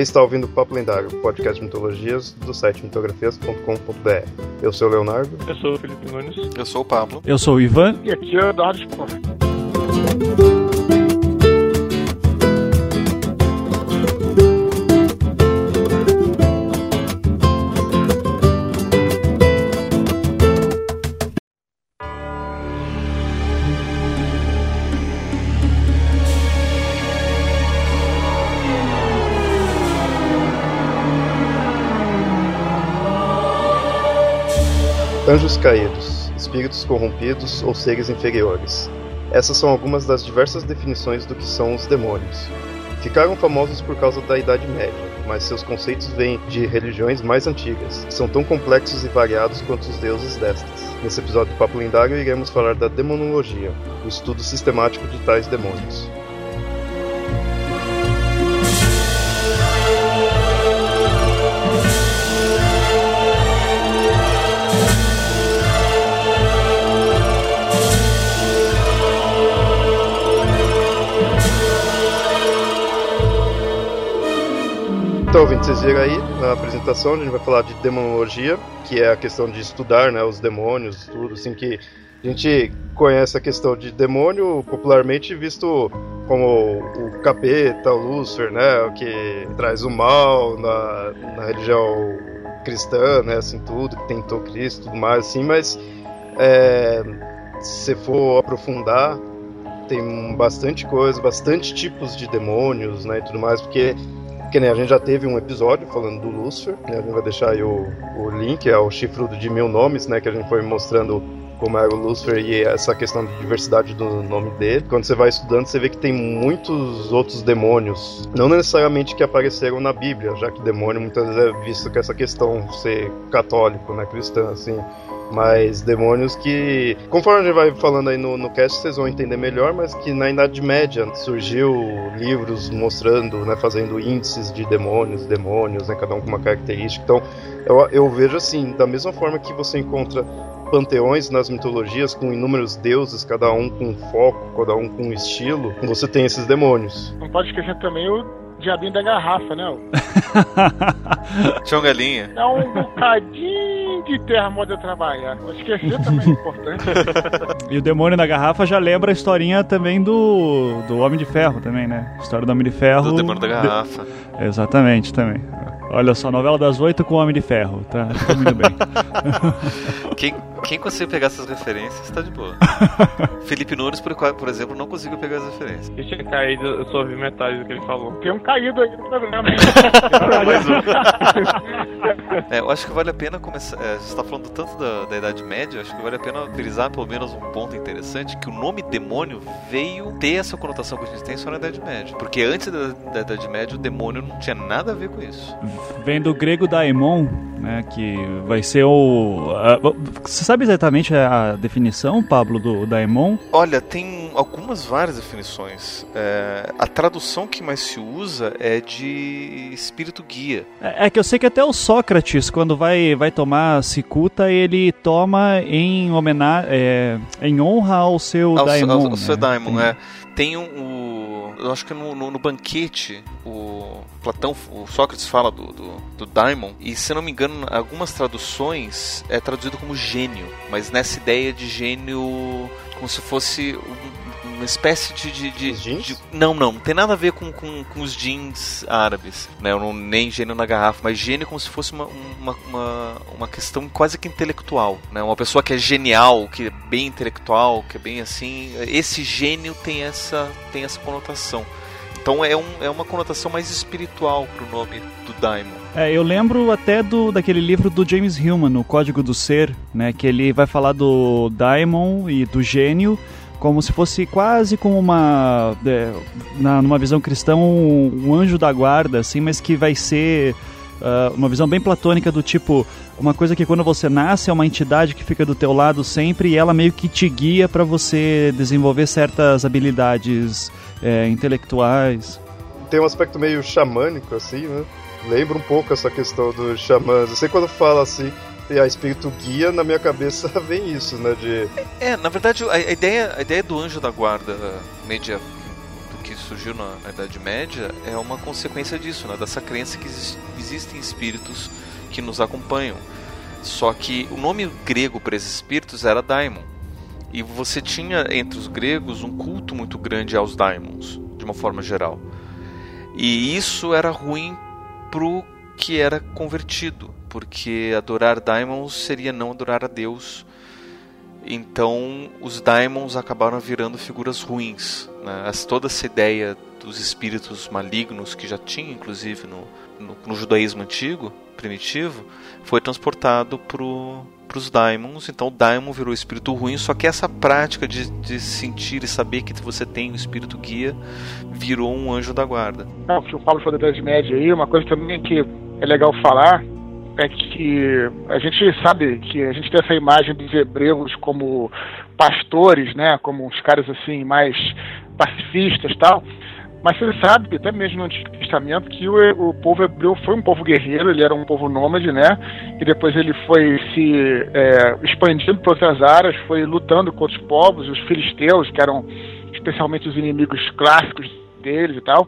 Você está ouvindo o Papo Lendário, podcast de mitologias do site mitografias.com.br. Eu sou o Leonardo. Eu sou o Felipe Nunes. Eu sou o Pablo. Eu sou o Ivan. E aqui é o Eduardo Sport. Anjos caídos, espíritos corrompidos ou seres inferiores. Essas são algumas das diversas definições do que são os demônios. Ficaram famosos por causa da Idade Média, mas seus conceitos vêm de religiões mais antigas, são tão complexos e variados quanto os deuses destas. Nesse episódio do Papo Lendário iremos falar da demonologia, o estudo sistemático de tais demônios. Então, ouvintes, vocês viram aí na apresentação, a gente vai falar de demonologia, que é a questão de estudar né, os demônios, tudo, assim, que a gente conhece a questão de demônio popularmente visto como o capeta, o Lúcifer, né, o que traz o mal na, na religião cristã, né, assim, tudo, que tentou Cristo tudo mais, assim, mas é, se for aprofundar, tem bastante coisa, bastante tipos de demônios, né, e tudo mais, porque que nem a gente já teve um episódio falando do Lúcifer, né? A gente vai deixar aí o, o link, é o chifrudo de mil nomes, né? Que a gente foi mostrando como era o Lúcifer e essa questão de diversidade do nome dele. Quando você vai estudando, você vê que tem muitos outros demônios, não necessariamente que apareceram na Bíblia, já que demônio muitas vezes é visto com essa questão de ser católico, né, cristã, assim mas demônios que, conforme a gente vai falando aí no, no cast, vocês vão entender melhor, mas que na Idade Média surgiu livros mostrando, né, fazendo índices de demônios, demônios, né, cada um com uma característica. Então, eu, eu vejo assim, da mesma forma que você encontra panteões nas mitologias com inúmeros deuses, cada um com foco, cada um com estilo, você tem esses demônios. Não pode esquecer também o diabinho da garrafa, né? Tinha uma galinha. É um bocadinho de terra moda trabalhar. Esquecer também é importante. e o demônio na garrafa já lembra a historinha também do, do Homem de Ferro também, né? A história do Homem de Ferro. Do demônio da garrafa. De... Exatamente, também. Olha só, novela das oito com o Homem de Ferro, tá? Tá muito bem. quem, quem conseguiu pegar essas referências tá de boa. Felipe Nunes, por, por exemplo, não conseguiu pegar as referências. Deixa eu cair, eu só ouvi metade do que ele falou. Tem um caído aí no programa. é, eu acho que vale a pena começar. É, você está falando tanto da, da Idade Média, acho que vale a pena frisar pelo menos um ponto interessante: que o nome demônio veio ter essa conotação que a gente tem só na Idade Média. Porque antes da, da Idade Média, o demônio não tinha nada a ver com isso. Vem do grego daimon, né? Que vai ser o. você sabe exatamente a definição, Pablo, do daimon? Olha, tem algumas várias definições. É, a tradução que mais se usa é de espírito guia. É, é, que eu sei que até o Sócrates, quando vai, vai tomar cicuta, ele toma em homenagem, é, em honra ao seu ao, daimon. Ao, ao né? seu daimon, tem... é. Tem um, um, eu acho que no, no, no, banquete o Platão, o Sócrates fala do, do, do daimon e se não me engano algumas traduções é traduzido como gênio, mas nessa ideia de gênio como se fosse um, uma espécie de, de, de, de, Não, não. Não tem nada a ver com, com, com os jeans árabes. Né? Não, nem gênio na garrafa, mas gênio como se fosse uma, uma, uma, uma, questão quase que intelectual. Né? Uma pessoa que é genial, que é bem intelectual, que é bem assim. Esse gênio tem essa, tem essa conotação. Então é, um, é uma conotação mais espiritual pro nome do Daimon. É, eu lembro até do daquele livro do James Hillman, O Código do Ser, né, que ele vai falar do Daimon e do gênio como se fosse quase como uma é, na, numa visão cristã um, um, anjo da guarda assim mas que vai ser uh, uma visão bem platônica do tipo uma coisa que quando você nasce é uma entidade que fica do teu lado sempre e ela meio que te guia para você desenvolver certas habilidades é, intelectuais. Tem um aspecto meio xamânico assim né? Lembra um pouco essa questão dos xamãs. Eu sei quando fala assim e a espírito guia, na minha cabeça vem isso, né? De... É, na verdade, a, ideia, a ideia do anjo da guarda medieval que surgiu na, na, Idade Média é uma consequência disso, né? dessa crença que exist, existem espíritos que nos acompanham. Só que o nome grego para esses espíritos era daimon. E você tinha entre os gregos um culto muito grande aos daimons, de uma forma geral. E isso era ruim pro que era convertido, porque adorar daimons seria não adorar a Deus. Então os daimons acabaram virando figuras ruins. Né? Toda essa ideia dos espíritos malignos que já tinha, inclusive, no, no, no judaísmo antigo, primitivo, foi transportado para os daimons. Então o daimon virou espírito ruim, só que essa prática de, de sentir e saber que você tem um espírito guia virou um anjo da guarda. Não, o que o Paulo falou da Idade Média aí, uma coisa também que é legal falar é que a gente sabe que a gente tem essa imagem dos hebreus como pastores, né, como uns caras assim mais pacifistas tal. Mas você sabe, até mesmo no Antigo Testamento, que o, o povo hebreu foi um povo guerreiro, ele era um povo nômade, né? E depois ele foi se é, expandindo para outras áreas, foi lutando contra os povos, os filisteus, que eram especialmente os inimigos clássicos deles e tal.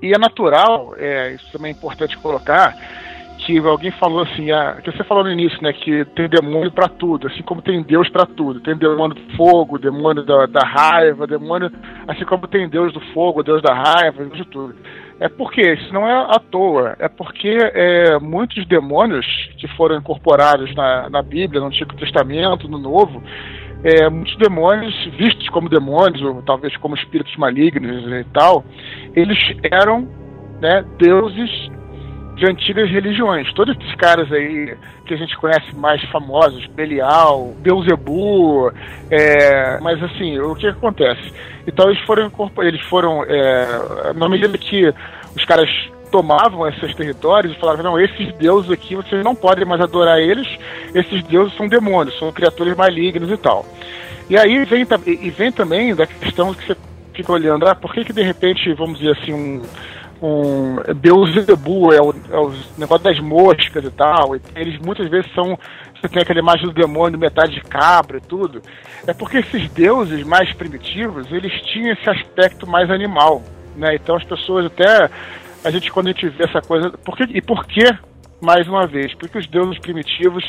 E é natural, é, isso também é importante colocar, alguém falou assim, a, que você falou no início, né, que tem demônio para tudo, assim como tem Deus para tudo. Tem demônio do fogo, demônio da, da, raiva, demônio, assim como tem Deus do fogo, Deus da raiva, de tudo. É porque isso não é à toa, é porque é, muitos demônios que foram incorporados na, na Bíblia, no Antigo Testamento, no Novo, é, muitos demônios, vistos como demônios, ou talvez como espíritos malignos e tal, eles eram né, deuses de antigas religiões. Todos esses caras aí que a gente conhece mais famosos, Belial, Beuzebu, é, mas assim, o que acontece? Então eles foram, eles foram é, na medida que os caras tomavam esses territórios e falavam, não, esses deuses aqui vocês não podem mais adorar eles, esses deuses são demônios, são criaturas malignas e tal. E aí vem, e vem também da questão que você fica olhando, ah, por que que de repente, vamos dizer assim, um um Beuzebu, é o, é o negócio das moscas e tal. E eles muitas vezes são. Você tem aquela imagem do demônio, metade de cabra e tudo. É porque esses deuses mais primitivos, eles tinham esse aspecto mais animal. Né? Então as pessoas até. A gente, quando a gente vê essa coisa. Por que, e por que, mais uma vez? Porque os deuses primitivos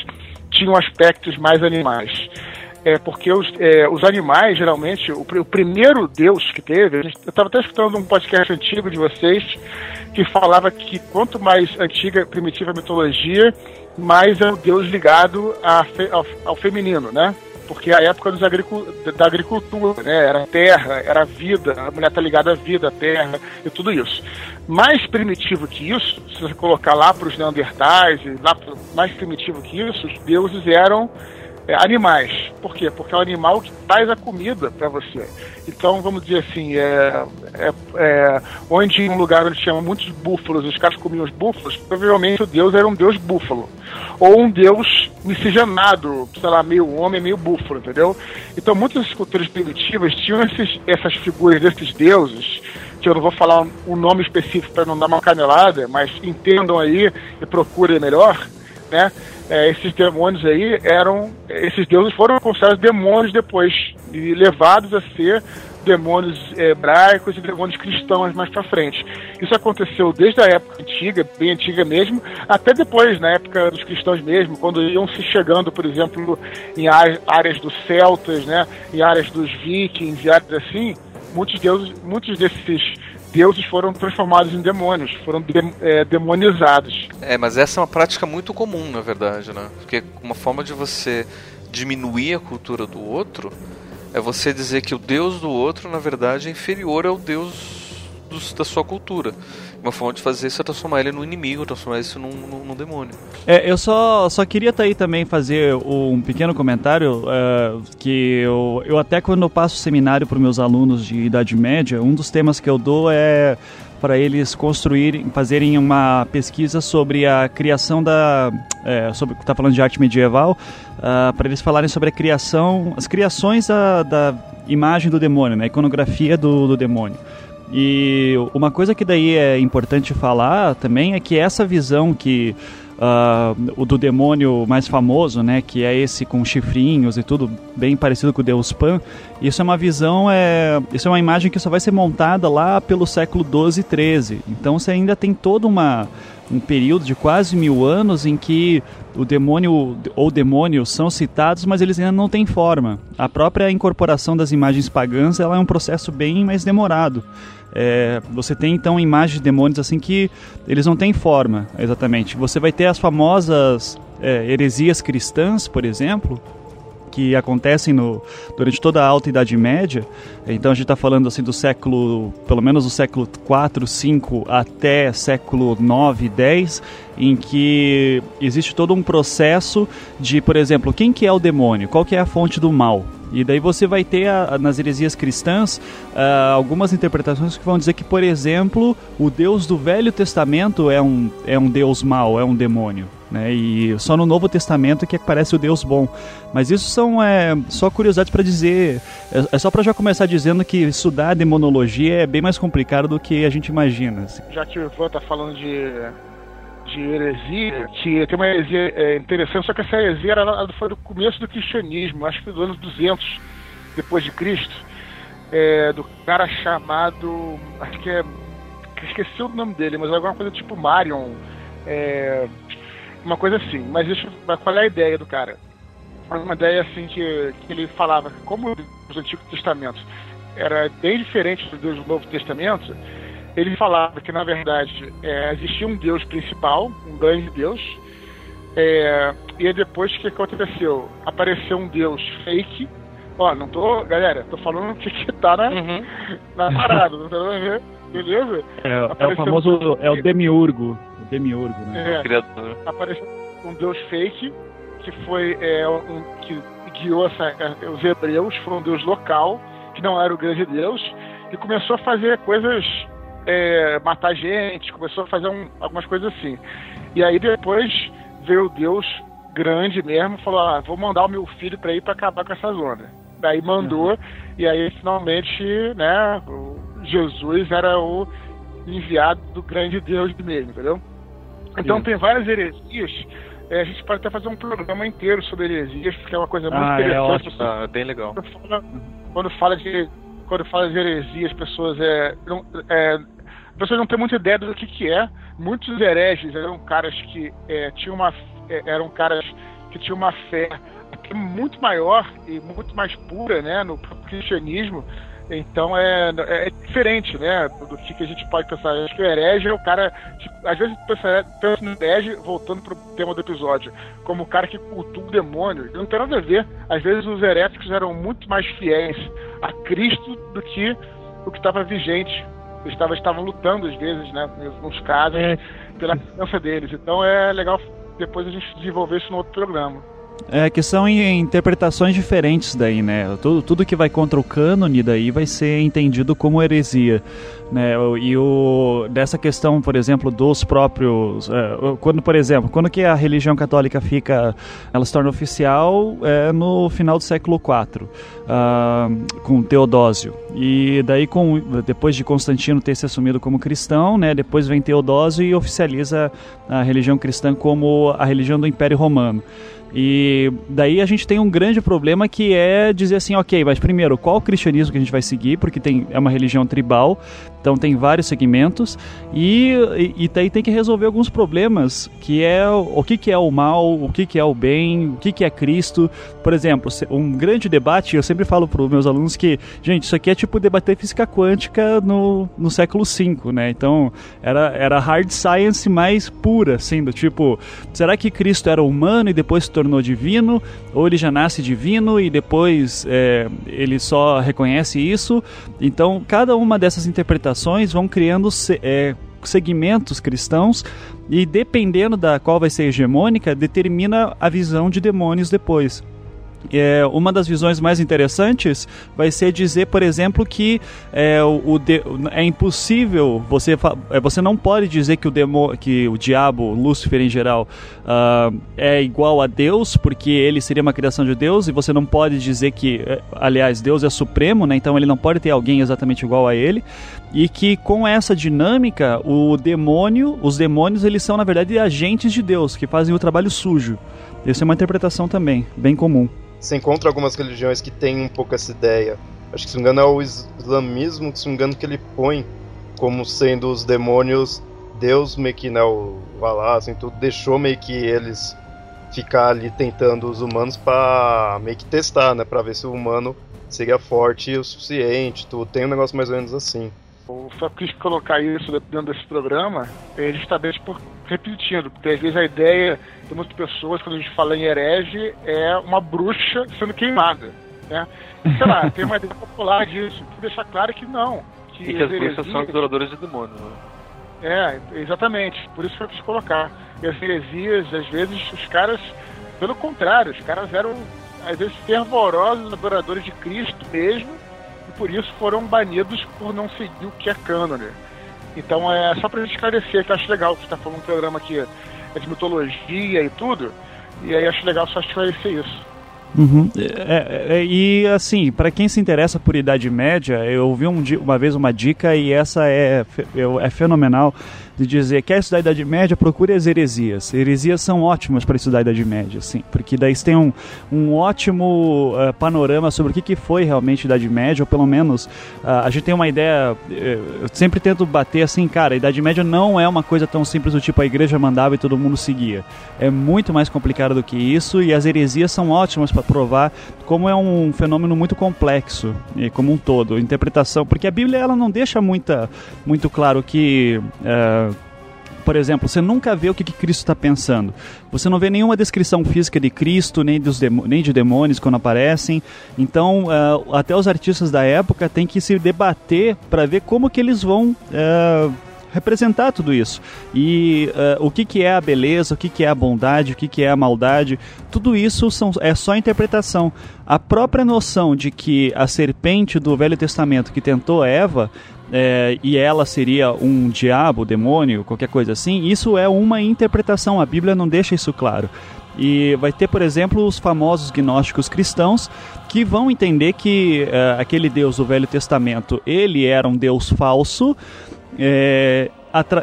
tinham aspectos mais animais é porque os, é, os animais, geralmente, o, o, primeiro Deus que teve, eu estava até escutando um podcast antigo de vocês que falava que quanto mais antiga, primitiva a mitologia, mais é o Deus ligado a, ao, ao feminino, né? porque a época agricu da agricultura, né? Era terra, era vida, a mulher está ligada à vida, à terra e tudo isso. Mais primitivo que isso, se você colocar lá para os neandertais, lá pro, mais primitivo que isso, os deuses eram é, animais. Por quê? Porque é o animal que traz a comida para você. Então, vamos dizer assim, é, é, é, onde em um lugar onde tinha muitos búfalos, os caras comiam os búfalos, provavelmente o deus era um deus búfalo. Ou um deus miscigenado, sei lá, meio homem, meio búfalo, entendeu? Então, muitas culturas primitivas tinham esses, essas figuras desses deuses, que eu não vou falar um nome específico para não dar uma canelada, mas entendam aí e procurem melhor, né? é, esses demônios aí eram. Esses deuses foram considerados demônios depois, e levados a ser demônios hebraicos e demônios cristãos mais para frente. Isso aconteceu desde a época antiga, bem antiga mesmo, até depois, na época dos cristãos mesmo, quando iam se chegando, por exemplo, em áreas dos celtas, né, em áreas dos vikings, e áreas assim, muitos deuses, muitos desses deuses foram transformados em demônios, foram de, é, demonizados. É, mas essa é uma prática muito comum, na verdade, né? Porque uma forma de você diminuir a cultura do outro é você dizer que o deus do outro, na verdade, é inferior ao deus dos, da sua cultura. Uma forma de fazer isso é transformar ele no inimigo, transformar isso num, num, num demônio. É, eu só, só queria tá aí também fazer um pequeno comentário, uh, que eu, eu até quando eu passo seminário para meus alunos de Idade Média, um dos temas que eu dou é para eles construírem, fazerem uma pesquisa sobre a criação da, é, sobre está falando de arte medieval, uh, para eles falarem sobre a criação, as criações da, da imagem do demônio, né, a iconografia do, do demônio. E uma coisa que daí é importante falar também é que essa visão que uh, o do demônio mais famoso, né, que é esse com chifrinhos e tudo bem parecido com o Deus Pan, isso é uma visão, é, isso é uma imagem que só vai ser montada lá pelo século 12 e 13. Então você ainda tem toda uma um período de quase mil anos em que o demônio ou demônios são citados, mas eles ainda não têm forma. A própria incorporação das imagens pagãs ela é um processo bem mais demorado. É, você tem então imagens de demônios assim que eles não têm forma, exatamente. Você vai ter as famosas é, heresias cristãs, por exemplo, que acontecem no, durante toda a Alta Idade Média. Então a gente está falando assim do século, pelo menos do século 4, 5 até século 9, 10, em que existe todo um processo de, por exemplo, quem que é o demônio? Qual que é a fonte do mal? E daí você vai ter a, nas heresias cristãs uh, algumas interpretações que vão dizer que, por exemplo, o Deus do Velho Testamento é um, é um Deus mau, é um demônio. Né? E só no Novo Testamento que aparece o Deus bom. Mas isso são é, só curiosidades para dizer. É, é só para já começar dizendo que estudar demonologia é bem mais complicado do que a gente imagina. Assim. Já que o Ivan tá falando de de heresia, que tem uma heresia é, interessante, só que essa heresia era, foi do começo do cristianismo, acho que do ano 200 depois de Cristo, é, do cara chamado, acho que é, esqueci o nome dele, mas alguma coisa tipo Marion, é, uma coisa assim. Mas isso, qual é a ideia do cara? Uma ideia assim que, que ele falava, como os Antigos Testamentos era bem diferente do Novo Testamento, ele falava que, na verdade, é, existia um Deus principal, um grande Deus, é, e depois o que aconteceu? Apareceu um Deus fake. Ó, não tô. Galera, tô falando o que, que tá na, uhum. na parada, não tá vendo? Beleza? É, é o famoso. Um é o demiurgo. O demiurgo, né? É, Criador. Apareceu um Deus fake, que foi. É, um, que guiou essa, é, os hebreus, foi um Deus local, que não era o grande Deus, e começou a fazer coisas é, matar gente, começou a fazer um, algumas coisas assim. E aí depois veio o Deus grande mesmo, falou: ah, vou mandar o meu filho para ir para acabar com essa zona. Daí mandou, uhum. e aí finalmente, né, Jesus era o enviado do grande Deus mesmo, entendeu? Então tem várias heresias. É, a gente pode até fazer um programa inteiro sobre heresias, porque é uma coisa muito ah, é interessante. É, ótimo, ah, é bem legal. Quando fala, quando fala de quando fala de heresias, as pessoas é, não, é, as pessoas não têm muita ideia do que, que é. Muitos hereges eram caras que é, tinham uma é, eram caras que tinham uma fé muito maior e muito mais pura, né, no cristianismo. Então é, é, diferente, né, do que, que a gente pode pensar. Acho que o herege é o cara, tipo, às vezes pensa, pensa no herege, voltando pro tema do episódio, como o cara que cultua o demônio. Não tem nada a ver. Às vezes os heréticos eram muito mais fiéis a Cristo do que o que estava vigente. Eles estavam, estavam lutando às vezes, né, nos casos, é. pela crença deles. Então é legal depois a gente desenvolver isso no outro programa. É que são interpretações diferentes daí, né? Tudo, tudo que vai contra o cânone daí vai ser entendido como heresia, né? E o dessa questão, por exemplo, dos próprios, é, quando, por exemplo, quando que a religião católica fica, ela se torna oficial é no final do século IV, uh, com Teodósio. E daí, com, depois de Constantino ter se assumido como cristão, né? Depois vem Teodósio e oficializa a religião cristã como a religião do Império Romano. E daí a gente tem um grande problema que é dizer assim, ok, mas primeiro, qual cristianismo que a gente vai seguir? Porque tem, é uma religião tribal, então tem vários segmentos e, e, e daí tem que resolver alguns problemas, que é o que, que é o mal, o que, que é o bem, o que, que é Cristo. Por exemplo, um grande debate, eu sempre falo para os meus alunos que, gente, isso aqui é tipo debater física quântica no, no século V, né? Então era, era hard science mais pura, assim, do tipo, será que Cristo era humano e depois se tornou divino? Ou ele já nasce divino e depois é, ele só reconhece isso? Então, cada uma dessas interpretações denominações vão criando é, segmentos cristãos e dependendo da qual vai ser hegemônica, determina a visão de demônios depois. É, uma das visões mais interessantes vai ser dizer, por exemplo, que é, o, de, é impossível você é, você não pode dizer que o demo, que o diabo, Lúcifer em geral, uh, é igual a Deus, porque ele seria uma criação de Deus, e você não pode dizer que, é, aliás, Deus é supremo, né? Então ele não pode ter alguém exatamente igual a ele, e que com essa dinâmica o demônio, os demônios eles são na verdade agentes de Deus que fazem o trabalho sujo. Essa é uma interpretação também bem comum. Você encontra algumas religiões que têm um pouco essa ideia. Acho que, se não me engano, é o islamismo, se não me engano, que ele põe como sendo os demônios, Deus meio que, né, o Allah, assim, tudo, deixou meio que eles ficar ali tentando os humanos para meio que testar, né, para ver se o humano seria forte o suficiente, tudo. Tem um negócio mais ou menos assim. Eu só quis colocar isso dentro desse programa, é justamente por repetindo, porque às vezes a ideia de muitas pessoas, quando a gente fala em herege, é uma bruxa sendo queimada. Né? Sei lá, tem uma ideia popular disso. Que deixar claro que não. Que e que as bruxas são adoradores de demônios. Né? É, exatamente. Por isso que eu quis colocar. E as heresias, às vezes, os caras, pelo contrário, os caras eram, às vezes, fervorosos adoradores de Cristo mesmo, por isso foram banidos por não seguir o que é cânone. Então é só pra gente esclarecer, que eu acho legal que você tá falando um programa que é de mitologia e tudo, e aí acho legal só esclarecer isso. Uhum. É, é, e assim, para quem se interessa por Idade Média, eu ouvi um, uma vez uma dica e essa é, é fenomenal de dizer quer estudar a Idade Média, procure as heresias. Heresias são ótimas para estudar a Idade Média, sim, porque daí você tem um, um ótimo uh, panorama sobre o que, que foi realmente a Idade Média, ou pelo menos uh, a gente tem uma ideia. Uh, eu sempre tento bater assim, cara, a Idade Média não é uma coisa tão simples do tipo a igreja mandava e todo mundo seguia. É muito mais complicado do que isso e as heresias são ótimas para provar como é um fenômeno muito complexo e como um todo, interpretação, porque a Bíblia ela não deixa muita, muito claro que uh, por exemplo, você nunca vê o que, que Cristo está pensando. Você não vê nenhuma descrição física de Cristo, nem, dos nem de demônios quando aparecem. Então, uh, até os artistas da época têm que se debater para ver como que eles vão uh, representar tudo isso. E uh, o que, que é a beleza, o que, que é a bondade, o que, que é a maldade, tudo isso são, é só interpretação. A própria noção de que a serpente do Velho Testamento que tentou Eva é, e ela seria um diabo, demônio, qualquer coisa assim, isso é uma interpretação, a Bíblia não deixa isso claro. E vai ter, por exemplo, os famosos gnósticos cristãos que vão entender que uh, aquele Deus do Velho Testamento ele era um Deus falso é,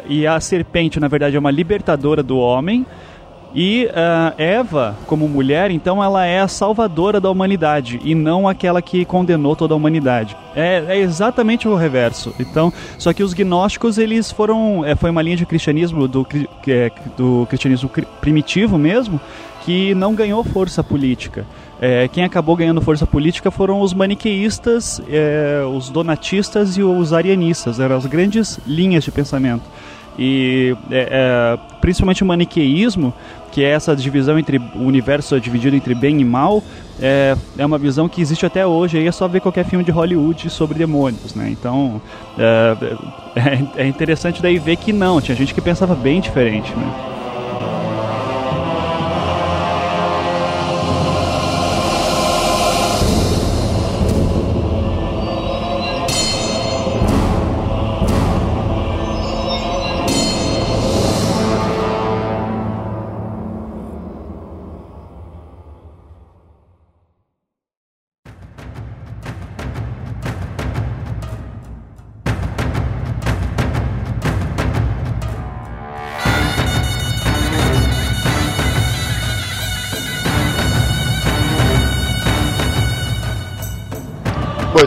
e a serpente, na verdade, é uma libertadora do homem. E uh, Eva, como mulher, então ela é a salvadora da humanidade e não aquela que condenou toda a humanidade. É, é exatamente o reverso. Então, só que os gnósticos eles foram, é, foi uma linha de cristianismo do, é, do cristianismo primitivo mesmo que não ganhou força política. É, quem acabou ganhando força política foram os maniqueístas, é, os donatistas e os arianistas, eram as grandes linhas de pensamento. E é, é, principalmente o maniqueísmo, que é essa divisão entre o universo dividido entre bem e mal, é, é uma visão que existe até hoje. Aí é só ver qualquer filme de Hollywood sobre demônios, né? Então é, é, é interessante daí ver que não, tinha gente que pensava bem diferente, né?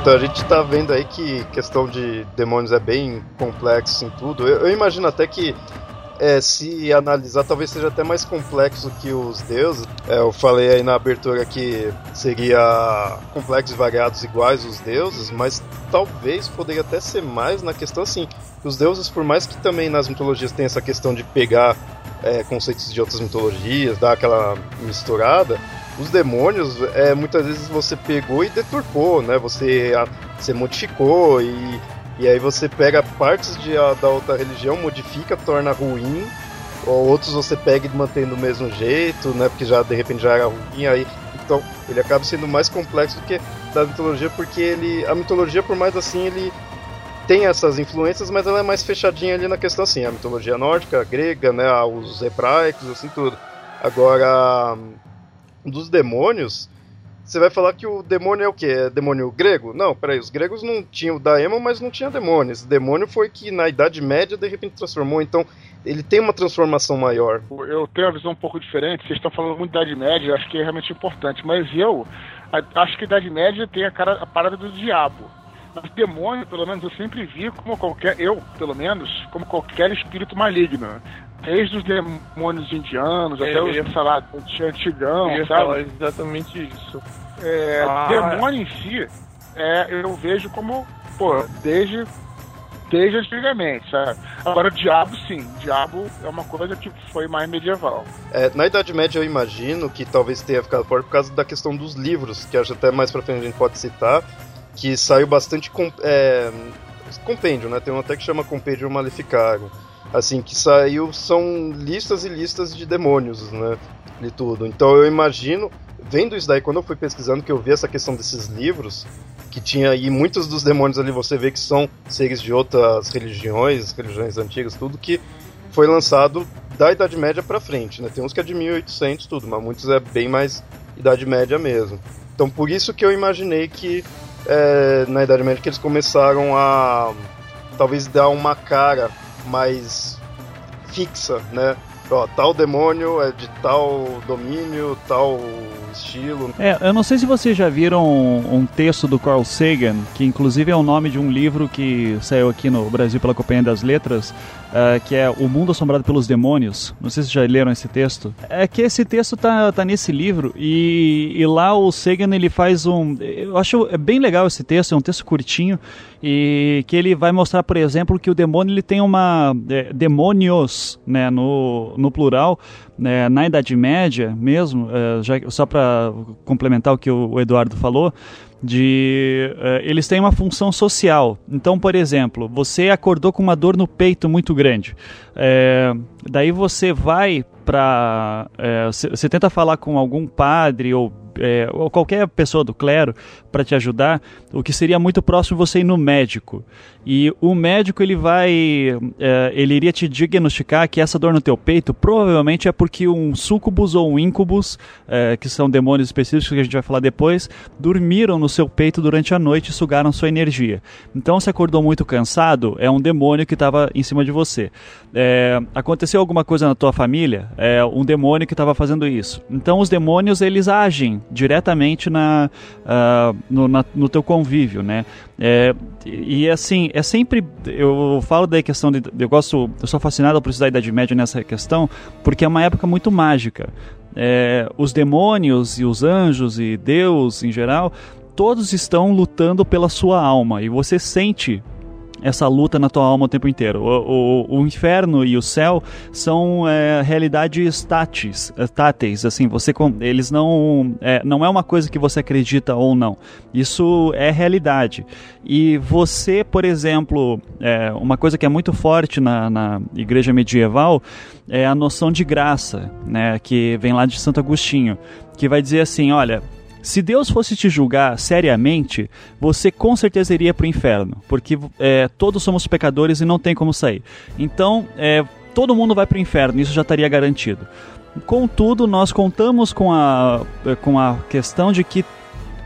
Então a gente tá vendo aí que questão de demônios é bem complexo em tudo. Eu, eu imagino até que é, se analisar, talvez seja até mais complexo que os deuses. É, eu falei aí na abertura que seria complexos variados iguais os deuses, mas talvez poderia até ser mais na questão assim. Os deuses, por mais que também nas mitologias tenha essa questão de pegar é, conceitos de outras mitologias, dar aquela misturada, os demônios, é, muitas vezes você pegou e deturpou, né? Você, você modificou e, e aí você pega partes de, a, da outra religião, modifica, torna ruim ou outros você pega e mantém do mesmo jeito, né? Porque já de repente já era ruim, aí. Então ele acaba sendo mais complexo do que da mitologia, porque ele. A mitologia, por mais assim, ele tem essas influências, mas ela é mais fechadinha ali na questão assim, a mitologia nórdica, a grega, né? Os hebraicos, assim tudo. Agora, dos demônios, você vai falar que o demônio é o quê? É demônio grego? Não, peraí, os gregos não tinham Daemon, mas não tinha demônio. Esse demônio foi que na Idade Média de repente transformou, então ele tem uma transformação maior. Eu tenho uma visão um pouco diferente, vocês estão falando muito da Idade Média, acho que é realmente importante, mas eu acho que Idade Média tem a, cara, a parada do diabo. Mas demônio, pelo menos, eu sempre vi como qualquer, eu, pelo menos, como qualquer espírito maligno desde os demônios indianos até os, ia, sei lá, antigão, eu ia sabe? Falar exatamente isso. É, ah. Demônio em si, é, eu vejo como, pô, desde, desde antigamente, sabe? Agora, diabo, sim. Diabo é uma coisa que foi mais medieval. É, na Idade Média, eu imagino que talvez tenha ficado forte por causa da questão dos livros, que acho até mais pra frente a gente pode citar, que saiu bastante com, é, compêndio, né? Tem um até que chama Compêndio Maleficarum assim, que saiu são listas e listas de demônios, né? De tudo. Então eu imagino, vendo isso daí, quando eu fui pesquisando, que eu vi essa questão desses livros, que tinha aí muitos dos demônios ali, você vê que são seres de outras religiões, religiões antigas, tudo que foi lançado da Idade Média para frente, né? Tem uns que é de 1800 tudo, mas muitos é bem mais Idade Média mesmo. Então por isso que eu imaginei que é, na Idade Média que eles começaram a talvez dar uma cara mais fixa, né? Ó, tal demônio é de tal domínio, tal estilo. É, eu não sei se vocês já viram um, um, texto do Carl Sagan, que inclusive é o nome de um livro que saiu aqui no Brasil pela Companhia das Letras, uh, que é O Mundo Assombrado pelos Demônios. Não sei se já leram esse texto. É que esse texto tá, tá nesse livro e, e lá o Sagan ele faz um. Eu acho é bem legal esse texto, é um texto curtinho e que ele vai mostrar, por exemplo, que o demônio ele tem uma é, demônios, né, no, no plural, né, na Idade Média mesmo, é, já, só para complementar o que o Eduardo falou, de uh, eles têm uma função social. Então, por exemplo, você acordou com uma dor no peito muito grande. É, daí você vai para. É, você tenta falar com algum padre ou é, ou qualquer pessoa do clero para te ajudar, o que seria muito próximo você ir no médico. E o médico ele vai, é, ele iria te diagnosticar que essa dor no teu peito provavelmente é porque um sucubus ou um incubus, é, que são demônios específicos que a gente vai falar depois, dormiram no seu peito durante a noite e sugaram sua energia. Então, se acordou muito cansado, é um demônio que estava em cima de você. É, aconteceu alguma coisa na tua família, é um demônio que estava fazendo isso. Então, os demônios eles agem diretamente na, uh, no, na, no teu convívio, né? É, e assim, é sempre. Eu falo da questão de. Eu gosto. Eu sou fascinado por estudar Idade Média nessa questão, porque é uma época muito mágica. É, os demônios e os anjos e Deus em geral, todos estão lutando pela sua alma e você sente essa luta na tua alma o tempo inteiro. O, o, o inferno e o céu são é, realidades táteis, é, táteis, assim, você eles não é, não é uma coisa que você acredita ou não. Isso é realidade. E você, por exemplo, é, uma coisa que é muito forte na, na igreja medieval é a noção de graça, né, que vem lá de Santo Agostinho, que vai dizer assim, olha, se Deus fosse te julgar seriamente, você com certeza iria para o inferno, porque é, todos somos pecadores e não tem como sair. Então, é, todo mundo vai para o inferno, isso já estaria garantido. Contudo, nós contamos com a, com a questão de que,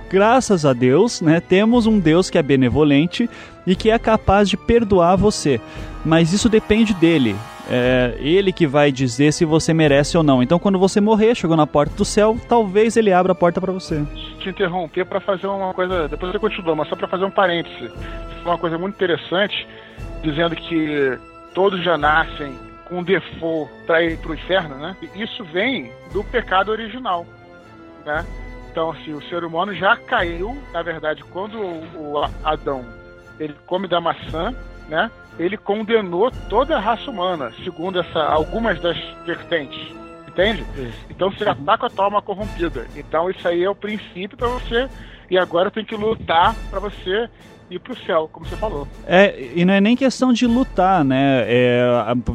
graças a Deus, né, temos um Deus que é benevolente e que é capaz de perdoar você. Mas isso depende dele é ele que vai dizer se você merece ou não. Então, quando você morrer, chegou na porta do céu, talvez ele abra a porta para você. Te interromper para fazer uma coisa, depois você continua, mas só para fazer um parêntese. Uma coisa muito interessante, dizendo que todos já nascem com default para ir para o inferno, né? Isso vem do pecado original, né? Então, assim, o ser humano já caiu, na verdade, quando o Adão ele come da maçã, né? Ele condenou toda a raça humana, segundo essa, algumas das vertentes. Entende? Então você já tá com a tua alma corrompida. Então isso aí é o princípio para você. E agora tem que lutar para você ir para o céu, como você falou. É, e não é nem questão de lutar, né? É,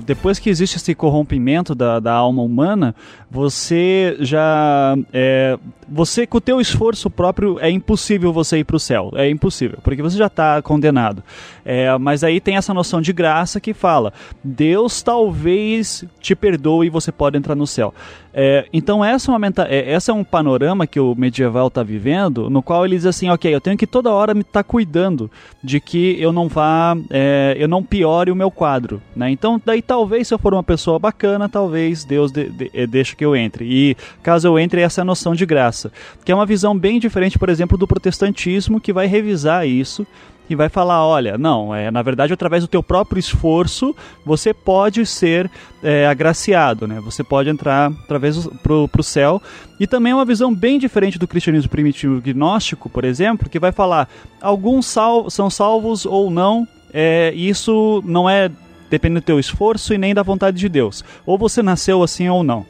depois que existe esse corrompimento da, da alma humana, você já. É, você, com o teu esforço próprio, é impossível você ir para o céu. É impossível, porque você já está condenado. É, mas aí tem essa noção de graça que fala: Deus talvez te perdoe e você pode entrar no céu. É, então essa é, uma é, essa é um panorama que o medieval está vivendo, no qual ele diz assim, ok, eu tenho que toda hora me estar tá cuidando de que eu não vá, é, eu não piore o meu quadro, né? Então daí talvez se eu for uma pessoa bacana, talvez Deus de, de, é, deixe que eu entre. E caso eu entre, essa é a noção de graça, que é uma visão bem diferente, por exemplo, do protestantismo, que vai revisar isso e vai falar, olha, não, é na verdade através do teu próprio esforço você pode ser é, agraciado, né? Você pode entrar através pro, pro céu e também é uma visão bem diferente do cristianismo primitivo gnóstico, por exemplo, que vai falar alguns sal são salvos ou não. É, isso não é dependendo do teu esforço e nem da vontade de Deus. Ou você nasceu assim ou não.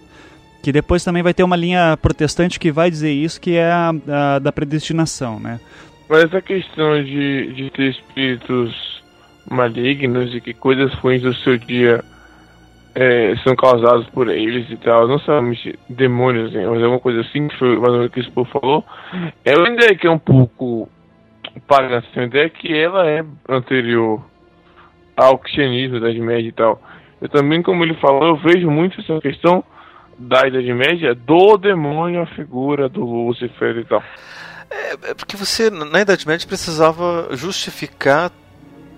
Que depois também vai ter uma linha protestante que vai dizer isso, que é a, a da predestinação, né? Mas essa questão de, de ter espíritos malignos e que coisas ruins do seu dia é, são causadas por eles e tal, não somente demônios, né, mas é uma coisa assim que foi mais ou menos que o falou. É uma ideia que é um pouco paga assim, a ideia que ela é anterior ao cristianismo, da Idade Média e tal. Eu também, como ele falou, eu vejo muito essa questão da Idade Média do demônio, a figura do Lúcifer e tal. É, é porque você, na Idade Média, precisava justificar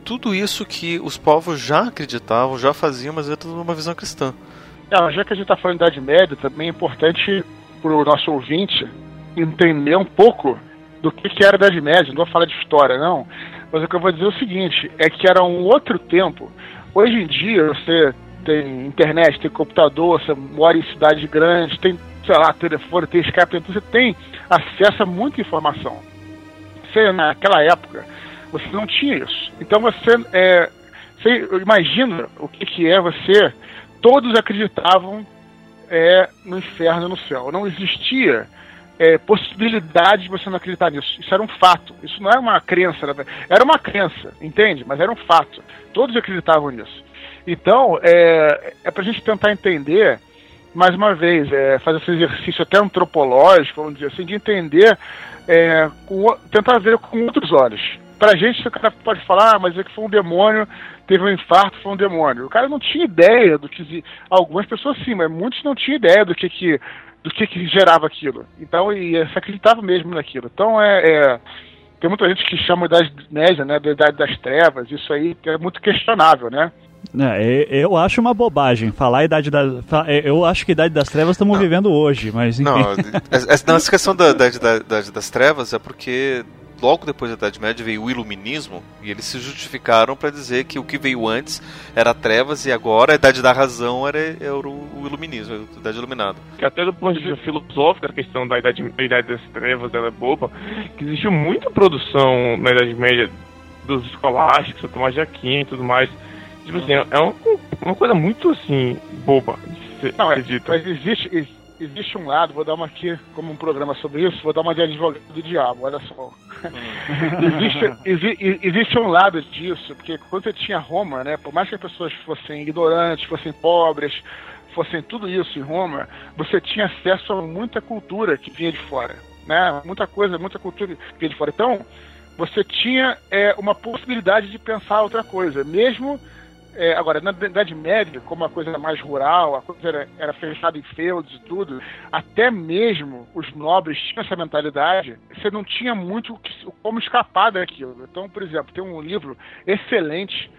tudo isso que os povos já acreditavam, já faziam, mas é tudo uma visão cristã. É, já que a gente está falando da Idade Média, também é importante para o nosso ouvinte entender um pouco do que, que era a Idade Média. Não vou falar de história, não. Mas o que eu vou dizer é o seguinte: é que era um outro tempo. Hoje em dia, você tem internet, tem computador, você mora em cidades grandes, tem sei lá, telefone, tem Skype, então você tem acesso a muita informação. Você, naquela época, você não tinha isso. Então você, é, você imagina o que, que é você. Todos acreditavam é, no inferno e no céu. Não existia é, possibilidade de você não acreditar nisso. Isso era um fato. Isso não era uma crença. Era uma crença, entende? Mas era um fato. Todos acreditavam nisso. Então, é, é para a gente tentar entender mais uma vez, é, fazer esse exercício até antropológico, vamos dizer assim, de entender, é, com, tentar ver com outros olhos. Pra gente, o cara pode falar, ah, mas é que foi um demônio, teve um infarto, foi um demônio. O cara não tinha ideia do que. Algumas pessoas sim, mas muitos não tinham ideia do que, que, do que, que gerava aquilo. Então, e se acreditava mesmo naquilo. Então, é, é tem muita gente que chama da Idade Média, né, da Idade das Trevas, isso aí é muito questionável, né? É, eu acho uma bobagem falar a idade da. É, eu acho que a idade das trevas estamos vivendo hoje, mas enfim. Não, essa questão da idade da, da, das trevas é porque logo depois da Idade Média veio o Iluminismo e eles se justificaram para dizer que o que veio antes era trevas e agora a Idade da Razão era, era o, Iluminismo, a Idade Iluminada. Que até do ponto de vista filosófico, a questão da Idade, da idade das Trevas ela é boba, que existiu muita produção na Idade Média dos escolásticos, São Tomás de Aquino e tudo mais Tipo assim, é uma, uma coisa muito assim, boba. Não, é, mas existe, existe um lado, vou dar uma aqui como um programa sobre isso, vou dar uma de advogado do diabo, olha só. existe, exi, existe um lado disso, porque quando você tinha Roma, né, por mais que as pessoas fossem ignorantes, fossem pobres, fossem tudo isso em Roma, você tinha acesso a muita cultura que vinha de fora, né? Muita coisa, muita cultura que vinha de fora. Então, você tinha é, uma possibilidade de pensar outra coisa, mesmo é, agora, na Idade Média, como a coisa era mais rural, a coisa era, era fechada em feudos e tudo, até mesmo os nobres tinham essa mentalidade, você não tinha muito como escapar daquilo. Então, por exemplo, tem um livro excelente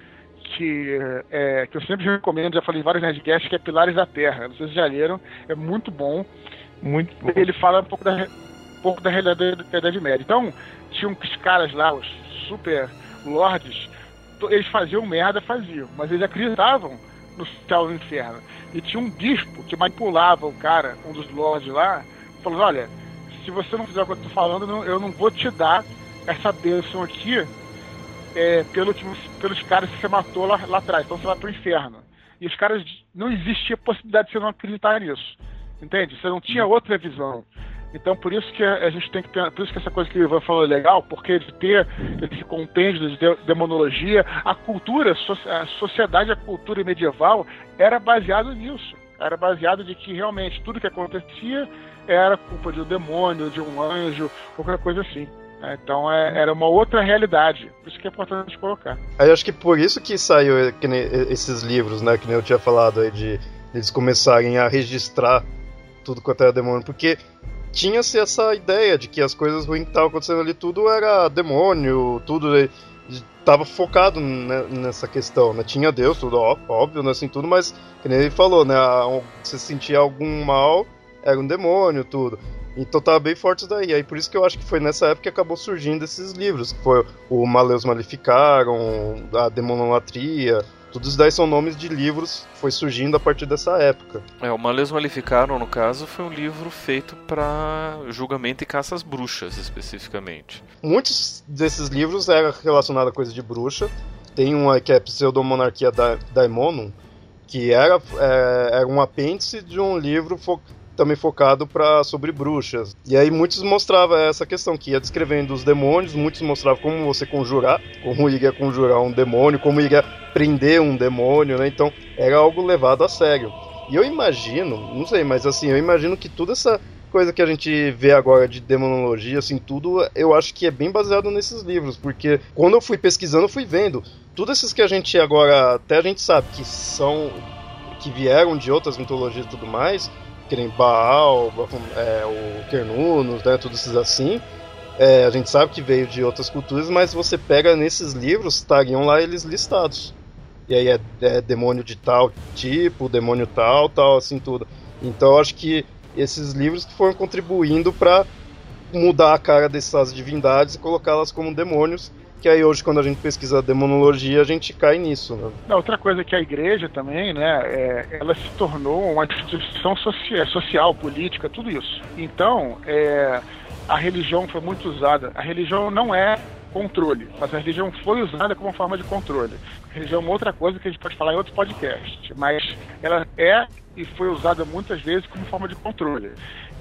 que, é, que eu sempre recomendo, já falei em vários Nerdcasts, que é Pilares da Terra. Não sei se já leram, é muito bom. Muito bom. Ele fala um pouco da, um pouco da realidade da Idade Média. Então, tinha uns caras lá, os super lords, eles faziam merda, faziam, mas eles acreditavam no céu e no inferno. E tinha um bispo que manipulava o cara, um dos lords lá, falando: olha, se você não fizer o que eu tô falando, eu não vou te dar essa bênção aqui é, pelo pelos caras que você matou lá, lá atrás, então você vai pro inferno. E os caras, não existia possibilidade de você não acreditar nisso. Entende? Você não tinha outra visão. Então por isso que a gente tem que ter, por isso que essa coisa que o Ivan falou é legal, porque de ter esse compêndio de demonologia, a cultura, a sociedade, a cultura medieval era baseado nisso. Era baseado de que realmente tudo que acontecia era culpa de um demônio, de um anjo, qualquer coisa assim. Né? Então é, era uma outra realidade. Por isso que é importante colocar. Aí acho que por isso que saiu que esses livros, né? Que nem eu tinha falado aí de eles começarem a registrar tudo quanto era demônio, porque tinha-se essa ideia de que as coisas ruins que estavam acontecendo ali tudo era demônio, tudo estava focado nessa questão, né? Tinha Deus, tudo óbvio, né? assim tudo, mas que nem ele falou, né? Você sentia algum mal, era um demônio, tudo. Então tava bem forte daí. Aí por isso que eu acho que foi nessa época que acabou surgindo esses livros, que foi o Maleus Maleficaram, a Demonolatria, tudo isso daí são nomes de livros que foi surgindo a partir dessa época. É, o Maleus Maleficaram, no caso, foi um livro feito para julgamento e caça às bruxas, especificamente. Muitos desses livros eram relacionados a coisa de bruxa. Tem uma que é Pseudomonarquia da Daemonum, que era, é, era um apêndice de um livro também focado para sobre bruxas. E aí muitos mostravam essa questão que ia descrevendo os demônios, muitos mostravam como você conjurar, como iria conjurar um demônio, como iria prender um demônio, né? Então era algo levado a sério. E eu imagino, não sei, mas assim, eu imagino que toda essa coisa que a gente vê agora de demonologia, assim, tudo, eu acho que é bem baseado nesses livros, porque quando eu fui pesquisando, eu fui vendo, todos esses que a gente agora, até a gente sabe que são, que vieram de outras mitologias e tudo mais, que nem Baal, é, o Kernunos, né, todos esses assim. É, a gente sabe que veio de outras culturas, mas você pega nesses livros, estariam lá eles listados. E aí é, é demônio de tal tipo, demônio tal, tal, assim tudo. Então eu acho que esses livros que foram contribuindo para mudar a cara dessas divindades e colocá-las como demônios que aí hoje quando a gente pesquisa demonologia a gente cai nisso. Né? outra coisa que a igreja também, né, é, ela se tornou uma instituição social, social, política, tudo isso. Então, é, a religião foi muito usada. A religião não é controle, mas a religião foi usada como forma de controle. A religião é uma outra coisa que a gente pode falar em outro podcast, mas ela é e foi usada muitas vezes como forma de controle.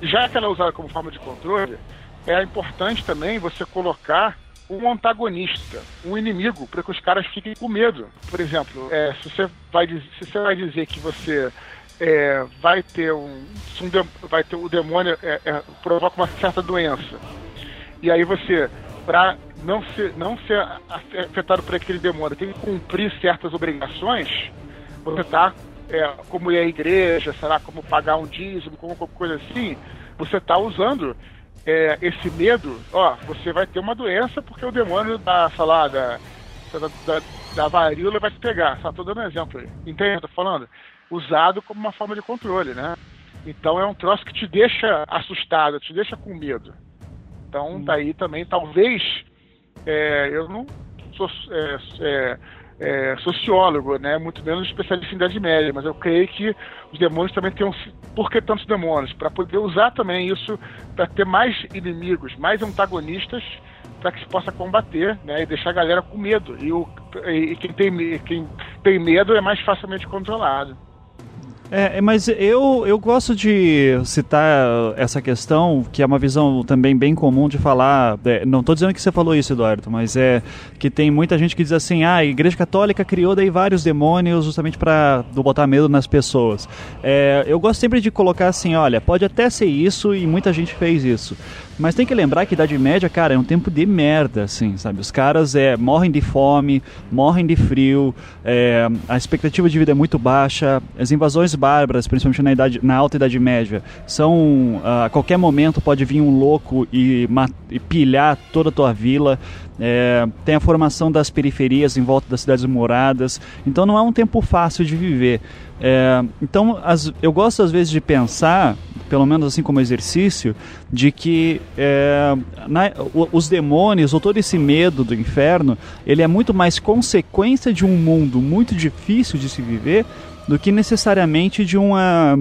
Já que ela é usada como forma de controle, é importante também você colocar um antagonista, um inimigo, para que os caras fiquem com medo. Por exemplo, é, se, você vai, se você vai dizer que você é, vai ter um, um vai ter o demônio é, é, provoca uma certa doença e aí você para não ser não ser afetado por aquele demônio tem que cumprir certas obrigações você tá é, como ir à igreja sei lá como pagar um dízimo como qualquer coisa assim você está usando é, esse medo, ó, você vai ter uma doença porque o demônio da, sei lá, da, da, da varíola vai te pegar. Só tô dando um exemplo aí. Entende? Tô falando? Usado como uma forma de controle, né? Então é um troço que te deixa assustado, te deixa com medo. Então, daí também, talvez, é, eu não sou é, é, sociólogo, né? Muito menos especialista em Idade Média, mas eu creio que os demônios também têm um. Por que tantos demônios? Para poder usar também isso para ter mais inimigos, mais antagonistas, para que se possa combater, né? E deixar a galera com medo. E, o, e quem, tem, quem tem medo é mais facilmente controlado. É, é, mas eu, eu gosto de citar essa questão, que é uma visão também bem comum de falar. É, não estou dizendo que você falou isso, Eduardo, mas é que tem muita gente que diz assim: ah, a Igreja Católica criou daí vários demônios justamente para botar medo nas pessoas. É, eu gosto sempre de colocar assim: olha, pode até ser isso e muita gente fez isso. Mas tem que lembrar que Idade Média, cara, é um tempo de merda, assim, sabe? Os caras é, morrem de fome, morrem de frio, é, a expectativa de vida é muito baixa, as invasões bárbaras, principalmente na, idade, na Alta Idade Média, são. A qualquer momento pode vir um louco e, e pilhar toda a tua vila. É, tem a formação das periferias em volta das cidades moradas, então não é um tempo fácil de viver. É, então, as, eu gosto às vezes de pensar, pelo menos assim como exercício, de que é, na, os demônios, ou todo esse medo do inferno, ele é muito mais consequência de um mundo muito difícil de se viver do que necessariamente de uma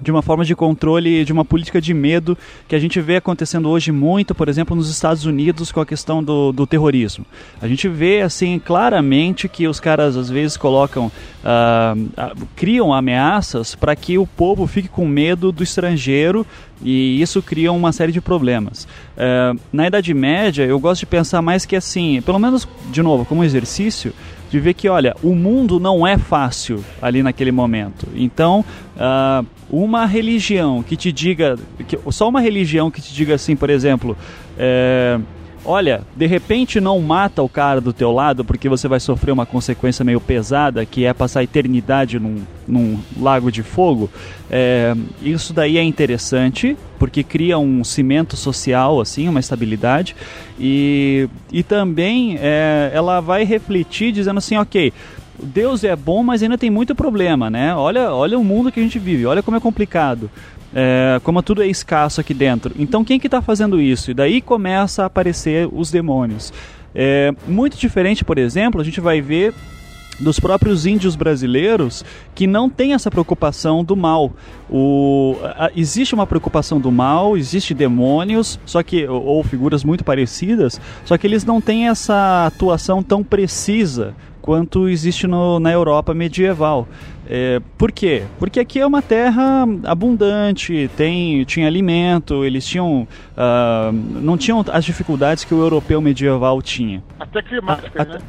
de uma forma de controle, de uma política de medo que a gente vê acontecendo hoje muito, por exemplo, nos Estados Unidos com a questão do, do terrorismo. A gente vê assim claramente que os caras às vezes colocam, uh, uh, criam ameaças para que o povo fique com medo do estrangeiro e isso cria uma série de problemas. Uh, na Idade Média, eu gosto de pensar mais que assim, pelo menos de novo, como exercício, de ver que, olha, o mundo não é fácil ali naquele momento. Então, uh, uma religião que te diga, que, só uma religião que te diga assim, por exemplo, é, olha, de repente não mata o cara do teu lado porque você vai sofrer uma consequência meio pesada, que é passar a eternidade num, num lago de fogo, é, isso daí é interessante, porque cria um cimento social, assim, uma estabilidade, e, e também é, ela vai refletir dizendo assim, ok, Deus é bom, mas ainda tem muito problema, né? Olha, olha o mundo que a gente vive, olha como é complicado. É, como tudo é escasso aqui dentro. Então quem que está fazendo isso? E daí começa a aparecer os demônios. É, muito diferente, por exemplo, a gente vai ver dos próprios índios brasileiros que não tem essa preocupação do mal. O, a, existe uma preocupação do mal, existe demônios, só que ou, ou figuras muito parecidas, só que eles não têm essa atuação tão precisa quanto existe no, na Europa medieval. É, por quê? Porque aqui é uma terra abundante, tem, tinha alimento, eles tinham. Uh, não tinham as dificuldades que o europeu medieval tinha. Até climáticas, a, né?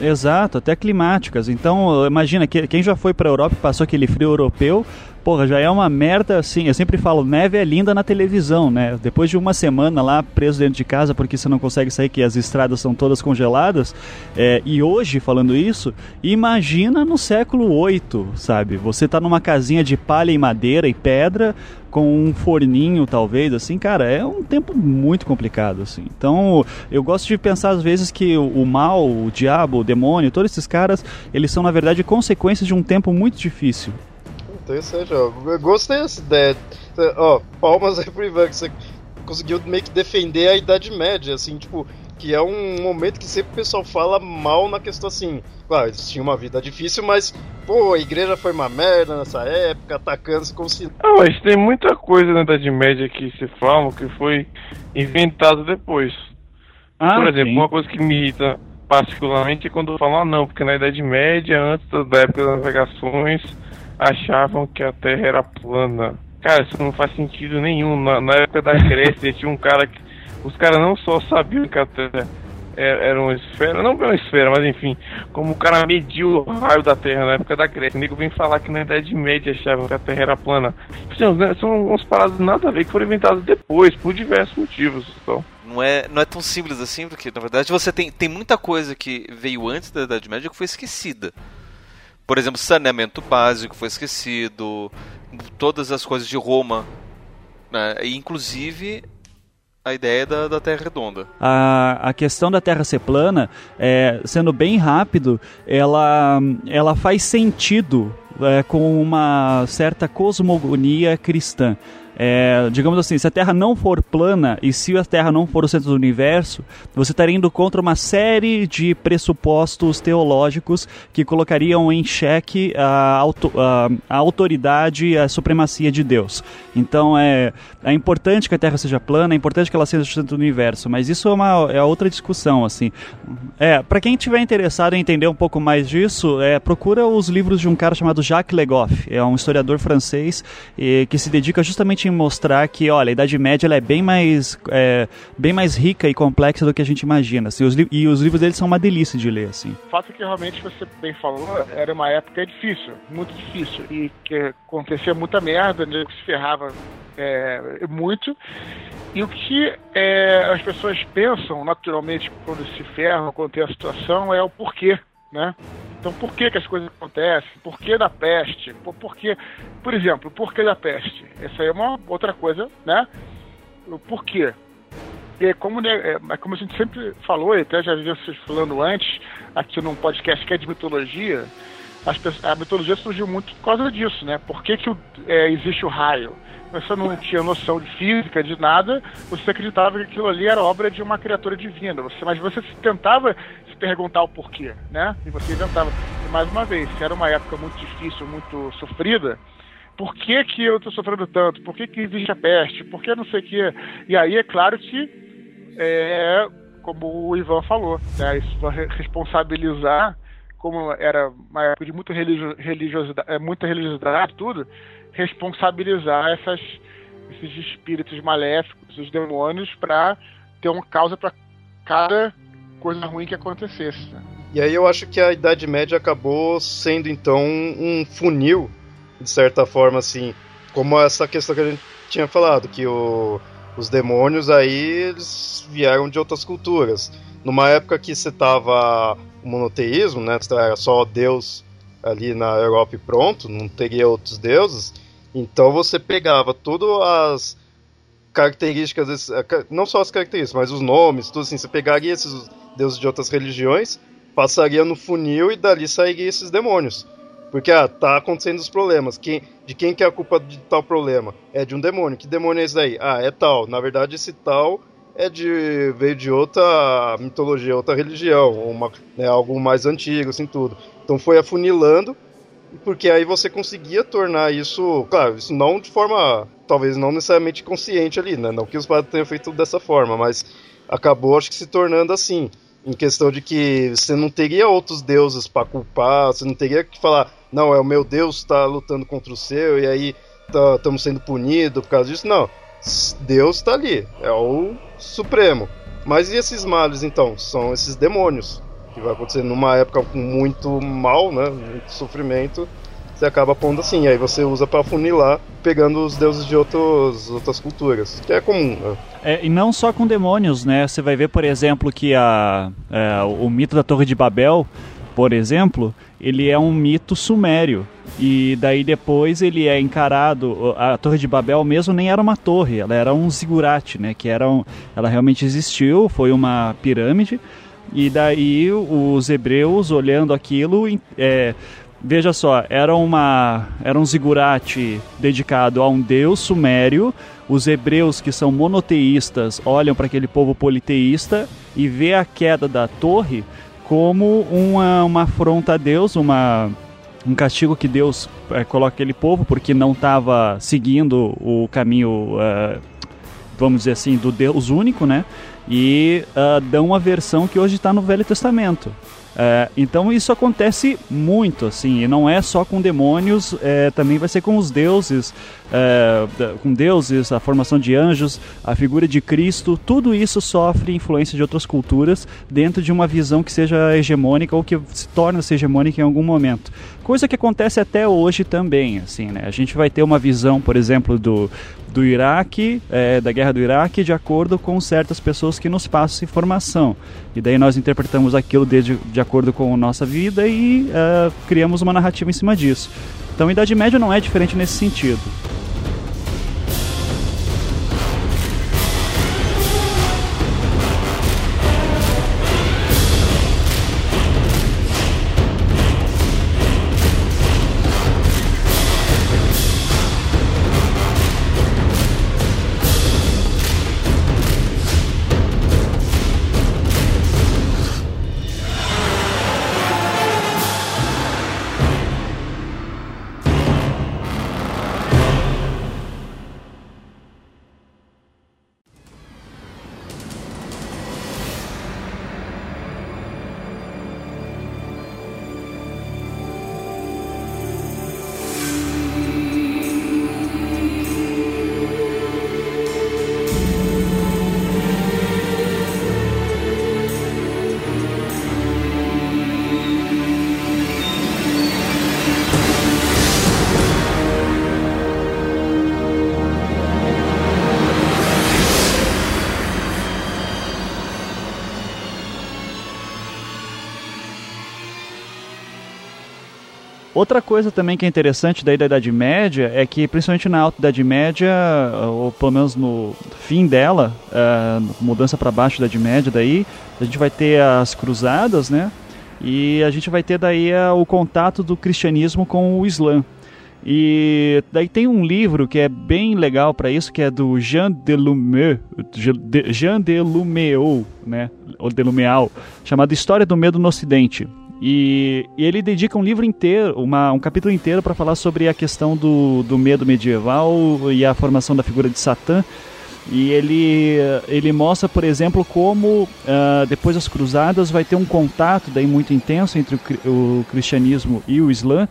Exato, até climáticas. Então, imagina, quem já foi para a Europa e passou aquele frio europeu, porra, já é uma merda assim. Eu sempre falo, neve é linda na televisão, né? Depois de uma semana lá preso dentro de casa porque você não consegue sair, que as estradas são todas congeladas. É, e hoje, falando isso, imagina no século 8, sabe? Você tá numa casinha de palha e madeira e pedra, com um forninho, talvez, assim, cara, é um tempo muito complicado, assim. Então, eu gosto de pensar às vezes que o mal, o diabo, o demônio, todos esses caras, eles são, na verdade, consequências de um tempo muito difícil. Interessante, ó. Eu gostei dessa ideia. Ó, palmas aí pro Ivan, que você conseguiu meio que defender a Idade Média, assim, tipo, que é um momento que sempre o pessoal fala mal na questão assim. Claro, eles tinham uma vida difícil, mas, pô, a igreja foi uma merda nessa época, atacando-se como se. Ah, mas tem muita coisa na Idade Média que se fala que foi inventado depois. Ah, Por exemplo, sim. uma coisa que me irrita particularmente é quando falam, ah, não, porque na Idade Média, antes da época das navegações, achavam que a Terra era plana. Cara, isso não faz sentido nenhum. Na, na época da Grécia tinha um cara que. Os caras não só sabiam que a Terra era uma esfera, não uma esfera, mas enfim, como o cara mediu o raio da Terra na época da Grécia. O nego vem falar que na Idade Média achavam que a Terra era plana. São, são uns paradas nada a ver que foram inventadas depois, por diversos motivos. Então. Não é, não é tão simples assim, porque na verdade você tem, tem muita coisa que veio antes da Idade Média que foi esquecida. Por exemplo, saneamento básico foi esquecido, todas as coisas de Roma, né? inclusive a ideia da, da Terra redonda. A, a questão da Terra ser plana, é, sendo bem rápido, ela, ela faz sentido é, com uma certa cosmogonia cristã. É, digamos assim, se a Terra não for plana e se a Terra não for o centro do universo, você estaria indo contra uma série de pressupostos teológicos que colocariam em xeque a, auto, a, a autoridade e a supremacia de Deus. Então é, é importante que a Terra seja plana, é importante que ela seja o centro do universo, mas isso é uma é outra discussão assim. É, para quem tiver interessado em entender um pouco mais disso, é, procura os livros de um cara chamado Jacques Legoff, é um historiador francês e, que se dedica justamente mostrar que, olha, a Idade Média ela é bem mais, é, bem mais rica e complexa do que a gente imagina. Assim, os e os livros dele são uma delícia de ler. Assim. O fato é que realmente você bem falou, era uma época difícil, muito difícil, e que acontecia muita merda, né, que se ferrava é, muito. E o que é, as pessoas pensam naturalmente quando se ferram, quando tem a situação, é o porquê, né? Então, por que, que as coisas acontecem? Por que da peste? Por, por, que, por exemplo, por que da peste? Essa aí é uma outra coisa, né? O porquê. E como, né, é, como a gente sempre falou, e até já vi vocês falando antes, aqui num podcast que é de mitologia, a mitologia surgiu muito por causa disso, né? Por que, que é, existe o raio? Você não tinha noção de física, de nada, você acreditava que aquilo ali era obra de uma criatura divina. Você, mas você tentava se perguntar o porquê, né? E você inventava. E mais uma vez, se era uma época muito difícil, muito sofrida, por que, que eu estou sofrendo tanto? Por que, que existe a peste? Por que não sei o quê? E aí é claro que, é, como o Ivan falou, né, isso vai responsabilizar, como era uma época de muita religiosidade, é, muita religiosidade tudo, responsabilizar essas, esses espíritos maléficos, os demônios, para ter uma causa para cada coisa ruim que acontecesse. Né? E aí eu acho que a Idade Média acabou sendo então um funil, de certa forma, assim, como essa questão que a gente tinha falado, que o, os demônios aí eles vieram de outras culturas. Numa época que você tava o monoteísmo, né? Era só Deus ali na Europa e pronto, não teria outros deuses. Então você pegava todas as características, não só as características, mas os nomes, tudo assim, você pegaria esses deuses de outras religiões passaria no funil e dali sairia esses demônios. Porque, ah, tá acontecendo os problemas. Quem, de quem que é a culpa de tal problema? É de um demônio. Que demônio é esse daí? Ah, é tal. Na verdade, esse tal é de veio de outra mitologia, outra religião, uma, né, algo mais antigo, assim, tudo. Então foi afunilando, porque aí você conseguia tornar isso, claro, isso não de forma, talvez não necessariamente consciente ali, né? Não que os padres tenham feito dessa forma, mas acabou, acho que se tornando assim em questão de que você não teria outros deuses para culpar, você não teria que falar, não, é o meu Deus está lutando contra o seu e aí estamos tá, sendo punidos por causa disso. Não, Deus está ali, é o Supremo. Mas e esses males então? São esses demônios que vai acontecer numa época com muito mal, né, muito sofrimento você acaba pondo assim, aí você usa para funilar, pegando os deuses de outros, outras culturas, que é comum. Né? É, e não só com demônios, né? Você vai ver, por exemplo, que a, é, o mito da Torre de Babel, por exemplo, ele é um mito sumério. E daí depois ele é encarado. A Torre de Babel mesmo nem era uma torre, ela era um zigurate, né? Que era um, ela realmente existiu, foi uma pirâmide. E daí os hebreus olhando aquilo é, Veja só, era, uma, era um zigurate dedicado a um deus sumério. Os hebreus, que são monoteístas, olham para aquele povo politeísta e vê a queda da torre como uma, uma afronta a Deus, uma, um castigo que Deus é, coloca aquele povo porque não estava seguindo o caminho, uh, vamos dizer assim, do Deus único, né? E uh, dão uma versão que hoje está no Velho Testamento. É, então isso acontece muito, assim, e não é só com demônios, é, também vai ser com os deuses, é, com deuses, a formação de anjos, a figura de Cristo, tudo isso sofre influência de outras culturas dentro de uma visão que seja hegemônica ou que se torna-se hegemônica em algum momento. Coisa que acontece até hoje também, assim, né? A gente vai ter uma visão, por exemplo, do, do Iraque, é, da guerra do Iraque, de acordo com certas pessoas que nos passam informação. E daí nós interpretamos aquilo de, de acordo com a nossa vida e uh, criamos uma narrativa em cima disso. Então a Idade Média não é diferente nesse sentido. Outra coisa também que é interessante daí da Idade Média é que, principalmente na Alta Idade Média, ou pelo menos no fim dela, uh, mudança para baixo da Idade Média, daí a gente vai ter as cruzadas, né? E a gente vai ter daí uh, o contato do cristianismo com o Islã. E daí tem um livro que é bem legal para isso, que é do Jean Delumeau, Jean Delumeau, né, ou Delumeau, chamado História do Medo no Ocidente. E, e, ele dedica um livro inteiro, uma, um capítulo inteiro para falar sobre a questão do, do medo medieval e a formação da figura de Satã. E ele, ele mostra, por exemplo, como uh, depois das cruzadas vai ter um contato daí muito intenso entre o, o cristianismo e o islã,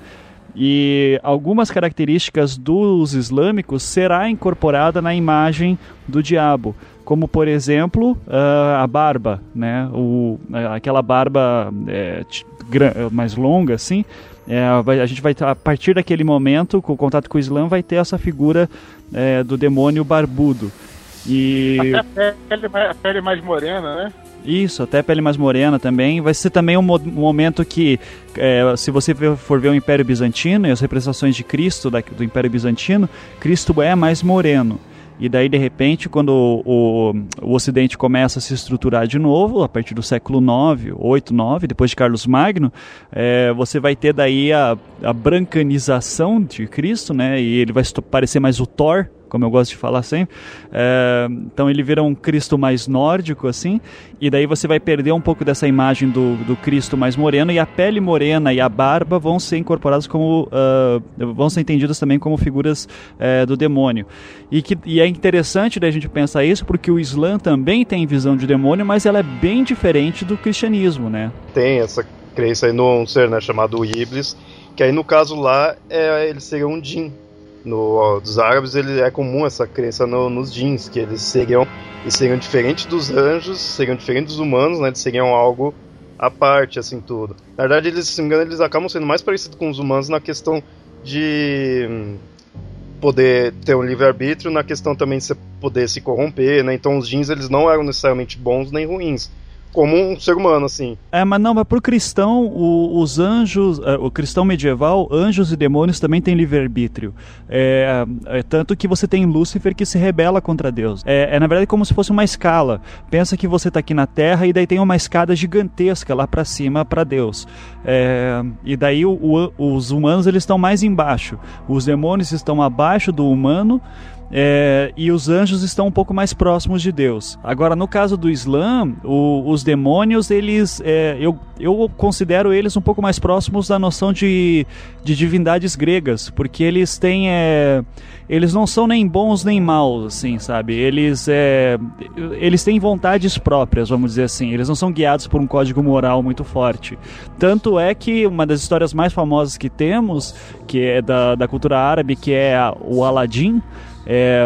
e algumas características dos islâmicos será incorporada na imagem do diabo, como por exemplo uh, a barba, né? O, aquela barba é, mais longa assim. É, a gente vai a partir daquele momento, com o contato com o Islã, vai ter essa figura é, do demônio barbudo. E... Até a pele, a pele mais morena, né? Isso, até pele mais morena também. Vai ser também um, momento que, é, se você for ver o Império Bizantino e as representações de Cristo da, do Império Bizantino, Cristo é mais moreno. E daí, de repente, quando o, o, Ocidente começa a se estruturar de novo, a partir do século IX, 8, 9, depois de Carlos Magno, é, você vai ter daí a, a brancanização de Cristo, né? E ele vai parecer mais o Thor, como eu gosto de falar sempre. É, então ele vira um Cristo mais nórdico, assim, e daí você vai perder um pouco dessa imagem do, do Cristo mais moreno, e a pele morena e a barba vão ser incorporadas como. Uh, vão ser entendidas também como figuras uh, do demônio. E, que, e é interessante da gente pensar isso, porque o Islã também tem visão de demônio, mas ela é bem diferente do cristianismo, né? Tem essa crença aí num ser né, chamado Iblis, que aí no caso lá é, ele seria um Jin, no, dos árabes ele é comum essa crença no, nos jeans, que eles seriam, eles seriam diferentes dos anjos, seriam diferentes dos humanos, né? Eles seriam algo à parte, assim, tudo. Na verdade, eles, se me engano, eles acabam sendo mais parecidos com os humanos na questão de hum, poder ter um livre-arbítrio, na questão também de você poder se corromper, né? Então os jeans, eles não eram necessariamente bons nem ruins como um ser humano, assim. É, mas não, mas pro cristão, o, os anjos, é, o cristão medieval, anjos e demônios também têm livre-arbítrio. É, é, tanto que você tem Lúcifer que se rebela contra Deus. É, é na verdade como se fosse uma escala. Pensa que você está aqui na Terra e daí tem uma escada gigantesca lá para cima para Deus. É, e daí o, o, os humanos eles estão mais embaixo. Os demônios estão abaixo do humano é, e os anjos estão um pouco mais próximos de Deus. Agora, no caso do Islã, o, os demônios, eles, é, eu, eu considero eles um pouco mais próximos da noção de, de divindades gregas, porque eles têm, é, eles não são nem bons nem maus, assim, sabe? Eles, é, eles têm vontades próprias, vamos dizer assim. Eles não são guiados por um código moral muito forte. Tanto é que uma das histórias mais famosas que temos, que é da, da cultura árabe, que é o Aladim, é,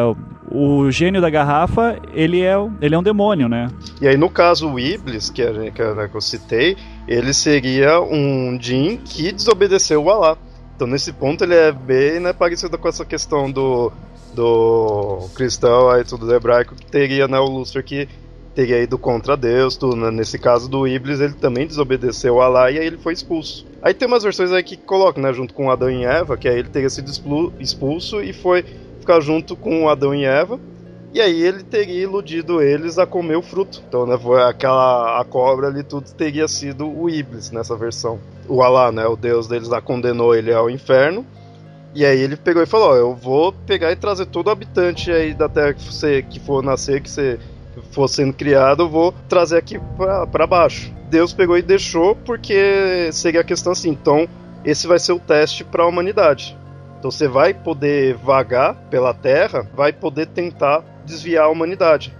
o gênio da garrafa, ele é, ele é um demônio, né? E aí, no caso, o Iblis, que, que, é, que eu citei, ele seria um Jin que desobedeceu o Alá. Então, nesse ponto, ele é bem né, parecido com essa questão do, do cristão, aí tudo do hebraico, que teria né, o Lúcifer que teria ido contra Deus, tudo, né? Nesse caso do Iblis, ele também desobedeceu a Alá e aí ele foi expulso. Aí tem umas versões aí que colocam, né, junto com Adão e Eva, que aí ele teria sido expulso e foi ficar junto com Adão e Eva. E aí ele teria iludido eles a comer o fruto. Então, né, foi aquela a cobra ali tudo teria sido o Iblis nessa versão. O Alá, né, o deus deles lá condenou ele ao inferno. E aí ele pegou e falou: ó, eu vou pegar e trazer todo habitante aí da terra que você que for nascer, que você for sendo criado, eu vou trazer aqui para baixo. Deus pegou e deixou porque seria a questão assim. Então, esse vai ser o teste para a humanidade. Então você vai poder vagar pela Terra, vai poder tentar desviar a humanidade.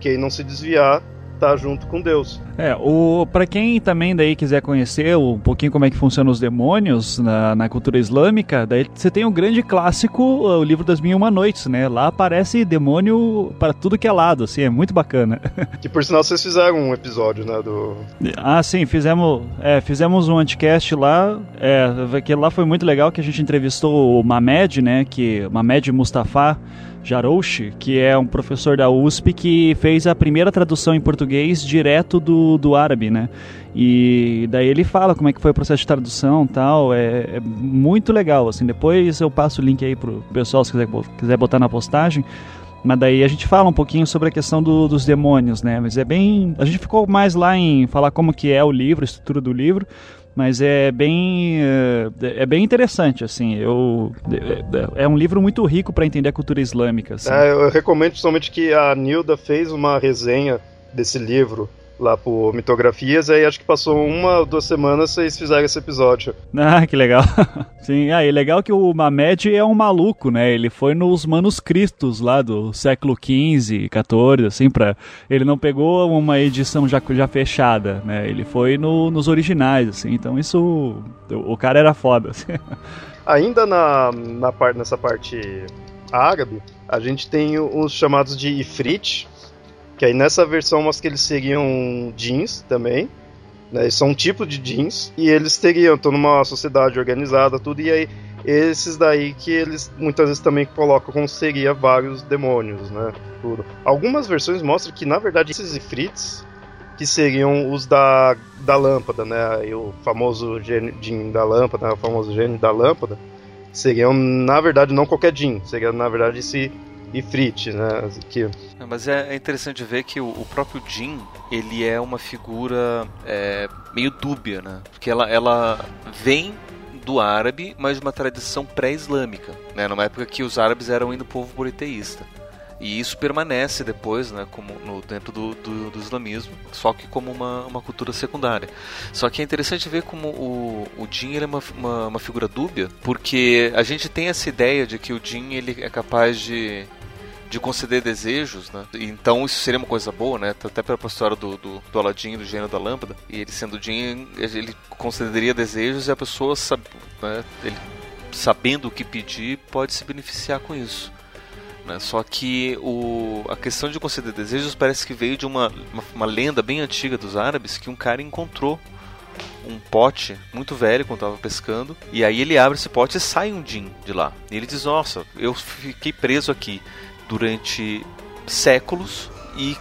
Quem não se desviar tá junto com Deus. É, o para quem também daí quiser conhecer um pouquinho como é que funcionam os demônios na, na cultura islâmica, daí você tem o um grande clássico, o livro das Mil e Uma Noites, né? Lá aparece demônio para tudo que é lado, assim, é muito bacana. Que por sinal vocês fizeram um episódio, né, do Ah, sim, fizemos, é, fizemos um anticast lá, é, que lá foi muito legal que a gente entrevistou o Mamed, né, que Mamed Mustafa Jarouche, que é um professor da USP que fez a primeira tradução em português direto do, do árabe, né? E daí ele fala como é que foi o processo de tradução tal, é, é muito legal, assim, depois eu passo o link aí pro pessoal se quiser, quiser botar na postagem, mas daí a gente fala um pouquinho sobre a questão do, dos demônios, né? Mas é bem. A gente ficou mais lá em falar como que é o livro, a estrutura do livro, mas é bem é, é bem interessante assim eu é, é um livro muito rico para entender a cultura islâmica assim. é, eu recomendo principalmente que a Nilda fez uma resenha desse livro lá pro Mitografias, aí acho que passou uma ou duas semanas vocês fizeram esse episódio. Ah, que legal. Sim, aí ah, legal que o Mamed é um maluco, né? Ele foi nos manuscritos lá do século XV, XIV, assim, pra... Ele não pegou uma edição já, já fechada, né? Ele foi no, nos originais, assim, então isso... O cara era foda, assim. Ainda na, na parte, nessa parte árabe, a gente tem os chamados de Ifrit, que aí nessa versão mostra que eles seriam jeans também. Né, eles são um tipo de jeans. E eles teriam, estão numa sociedade organizada, tudo. E aí, esses daí que eles muitas vezes também colocam como seria vários demônios, né? Tudo. Algumas versões mostram que, na verdade, esses ifrits que seriam os da, da lâmpada, né? E o famoso gênio da lâmpada, né? o famoso gênio da lâmpada, seriam, na verdade, não qualquer Jin, seria, na verdade, esse Ifrit, né? Que... Mas é, é interessante ver que o, próprio Jin, ele é uma figura é, meio dúbia, né? Porque ela, ela vem do árabe, mas de uma tradição pré-islâmica, né? Numa época que os árabes eram ainda povo politeísta. E isso permanece depois, né, como no, dentro do, do, do, islamismo, só que como uma, uma cultura secundária. Só que é interessante ver como o, o Jin é uma, uma, uma, figura dúbia, porque a gente tem essa ideia de que o Jin ele é capaz de de conceder desejos, né? Então isso seria uma coisa boa, né? Até pela história do, do, do Aladdin, do gênio da lâmpada. E ele sendo Jin, ele concederia desejos e a pessoa, sabe, né? ele, sabendo o que pedir, pode se beneficiar com isso. Né? Só que o, a questão de conceder desejos parece que veio de uma, uma, uma lenda bem antiga dos árabes que um cara encontrou um pote muito velho quando estava pescando. E aí ele abre esse pote e sai um Jin de lá. E ele diz: Nossa, eu fiquei preso aqui durante séculos e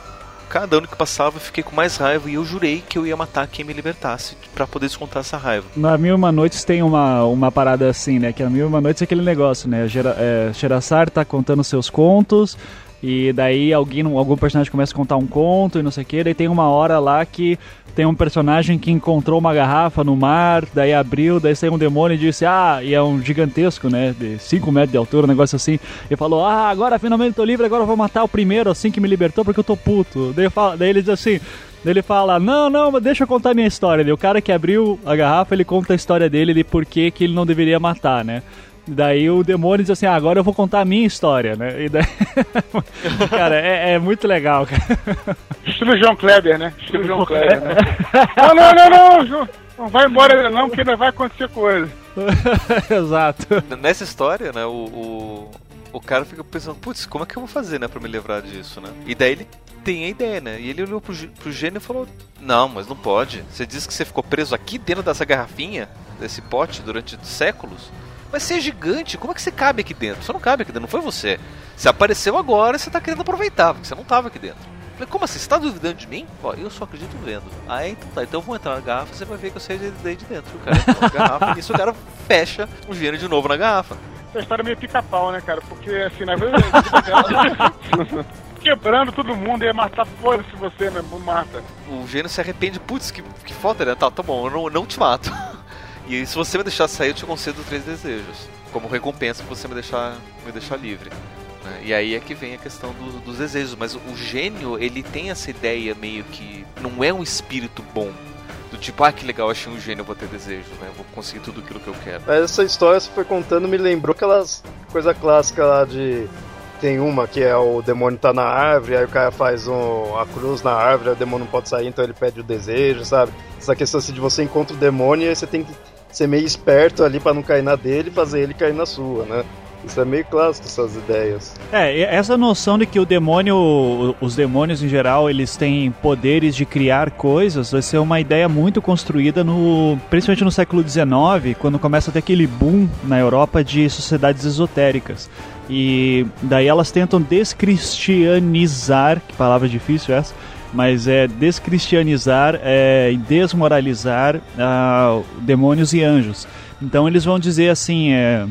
cada ano que passava eu fiquei com mais raiva e eu jurei que eu ia matar quem me libertasse para poder descontar essa raiva. Na Mil Uma Noites tem uma, uma parada assim, né? Que a Mil Uma Noites é aquele negócio, né? Gera, é, tá contando seus contos, e daí alguém, algum personagem começa a contar um conto e não sei o que. Daí tem uma hora lá que tem um personagem que encontrou uma garrafa no mar, daí abriu, daí saiu um demônio e disse, ah, e é um gigantesco, né, de 5 metros de altura, um negócio assim. E falou, ah, agora finalmente tô livre, agora eu vou matar o primeiro assim que me libertou porque eu tô puto. Daí, fala, daí ele diz assim, ele fala, não, não, deixa eu contar minha história. o cara que abriu a garrafa, ele conta a história dele de por que ele não deveria matar, né. Daí o demônio diz assim: ah, agora eu vou contar a minha história, né? E daí... cara, é, é, muito legal, cara. Estilo João Kleber, né? Estilo João Kleber, né? não, não, não, não, não vai embora não, porque ainda vai acontecer coisa. Exato. Nessa história, né, o, o, o cara fica pensando, putz, como é que eu vou fazer, né, pra me livrar disso, né? E daí ele tem a ideia, né? E ele olhou pro, pro gênio e falou: Não, mas não pode. Você disse que você ficou preso aqui dentro dessa garrafinha, desse pote, durante séculos. Mas você é gigante, como é que você cabe aqui dentro? Você não cabe aqui dentro, não foi você. Você apareceu agora e você tá querendo aproveitar, porque você não tava aqui dentro. Falei, como assim? Você tá duvidando de mim? Ó, eu só acredito vendo. Ah, então tá, então eu vou entrar na garrafa e você vai ver que eu saí daí de dentro. O cara entra na garrafa e isso o cara fecha o gênio de novo na garrafa. Essa história é meio pica-pau, né, cara? Porque assim, na verdade. quebrando todo mundo, ia matar foda-se você, né? Mata. O gênio se arrepende, putz, que, que foda, né? Tá, tá bom, eu não, não te mato. E se você me deixar sair, eu te concedo três desejos. Como recompensa por você me deixar, me deixar livre. Né? E aí é que vem a questão do, dos desejos. Mas o gênio, ele tem essa ideia meio que. Não é um espírito bom. Do tipo, ah, que legal, achei um gênio, vou ter desejo, né? Eu vou conseguir tudo aquilo que eu quero. Essa história você foi contando me lembrou aquelas coisa clássica lá de tem uma que é o demônio tá na árvore, aí o cara faz um, a cruz na árvore, o demônio não pode sair, então ele pede o desejo, sabe? Essa questão assim de você encontra o demônio e você tem que ser meio esperto ali para não cair na dele e fazer ele cair na sua, né? Isso é meio clássico, essas ideias. É, essa noção de que o demônio, os demônios em geral, eles têm poderes de criar coisas, vai ser uma ideia muito construída no, principalmente no século XIX, quando começa a ter aquele boom na Europa de sociedades esotéricas. E daí elas tentam descristianizar, que palavra difícil é essa, mas é descristianizar é, desmoralizar uh, demônios e anjos. Então eles vão dizer assim, é,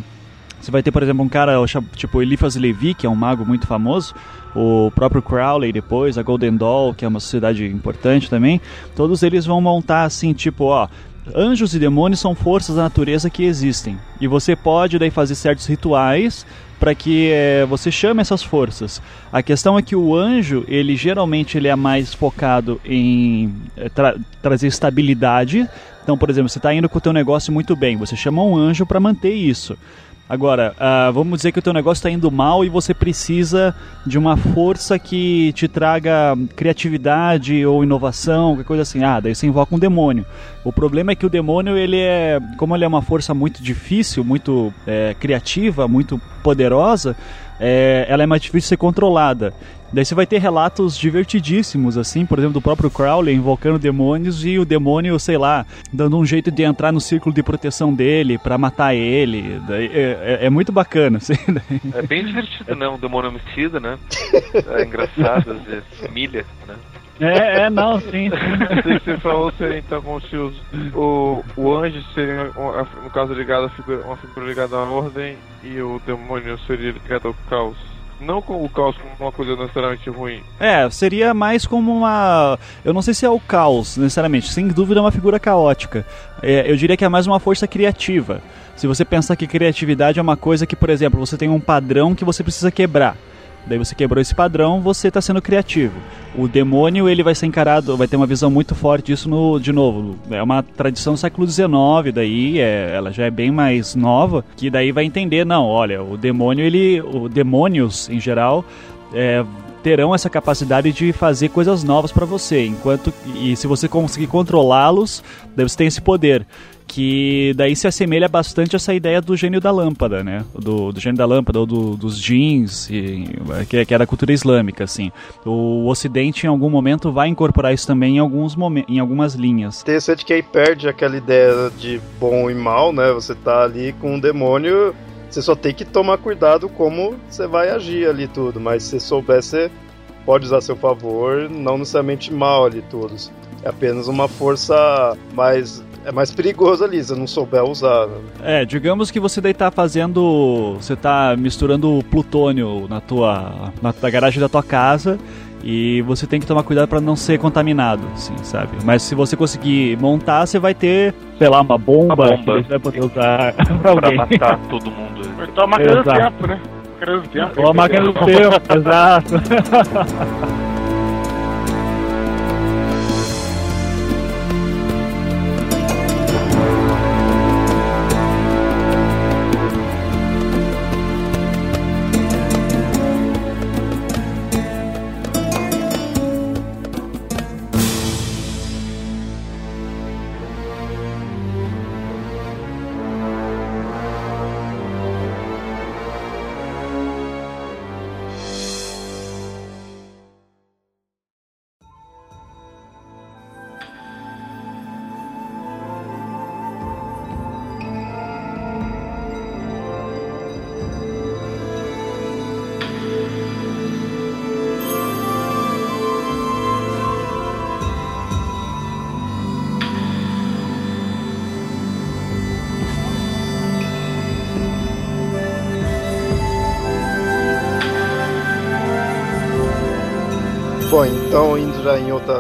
você vai ter, por exemplo, um cara tipo Eliphas Levi, que é um mago muito famoso, o próprio Crowley depois, a Golden Dawn, que é uma sociedade importante também, todos eles vão montar assim, tipo, ó, anjos e demônios são forças da natureza que existem. E você pode daí fazer certos rituais para que é, você chame essas forças. A questão é que o anjo, ele geralmente ele é mais focado em é, tra trazer estabilidade. Então, por exemplo, você está indo com o teu negócio muito bem, você chama um anjo para manter isso. Agora, uh, vamos dizer que o teu negócio está indo mal e você precisa de uma força que te traga criatividade ou inovação, qualquer coisa assim. Ah, daí você invoca um demônio. O problema é que o demônio, ele é, como ele é uma força muito difícil, muito é, criativa, muito poderosa, é, ela é mais difícil de ser controlada. Daí você vai ter relatos divertidíssimos, assim, por exemplo, do próprio Crowley invocando demônios e o demônio, sei lá, dando um jeito de entrar no círculo de proteção dele para matar ele. Daí, é, é, é, muito bacana, assim. Daí. É bem divertido, né? Um demônio homicida, né? É engraçado, às vezes, milha, né? É, é, não, sim. Você falou seria então como se os, o, o anjo seria, no caso, ligado a figura, uma figura ligada à ordem e o demônio seria ligado ao caos não com o caos como uma coisa necessariamente ruim. É, seria mais como uma. Eu não sei se é o caos, necessariamente. Sem dúvida é uma figura caótica. É, eu diria que é mais uma força criativa. Se você pensar que criatividade é uma coisa que, por exemplo, você tem um padrão que você precisa quebrar. Daí você quebrou esse padrão, você está sendo criativo. O demônio ele vai ser encarado, vai ter uma visão muito forte disso no, de novo. É uma tradição do século XIX, daí é, ela já é bem mais nova, que daí vai entender não, olha, o demônio ele, o demônios em geral é, terão essa capacidade de fazer coisas novas para você, enquanto e se você conseguir controlá-los, daí você tem esse poder que daí se assemelha bastante a essa ideia do gênio da lâmpada, né? Do, do gênio da lâmpada ou do, dos jeans, e, que, que é da cultura islâmica, assim. O Ocidente, em algum momento, vai incorporar isso também em, alguns em algumas linhas. Interessante que aí perde aquela ideia de bom e mal, né? Você tá ali com um demônio, você só tem que tomar cuidado como você vai agir ali tudo, mas se souber, você pode usar a seu favor, não necessariamente mal ali todos. É apenas uma força mais é mais perigoso ali, se não souber usar. Né? É, digamos que você daí tá fazendo. Você tá misturando plutônio na tua. na, na garagem da tua casa. E você tem que tomar cuidado para não ser contaminado, assim, sabe? Mas se você conseguir montar, você vai ter, sei lá, uma bomba, uma bomba. que você vai poder usar pra, pra matar todo mundo. Então a máquina do tempo, né? Máquina do tempo. Ou a máquina do tempo, exato.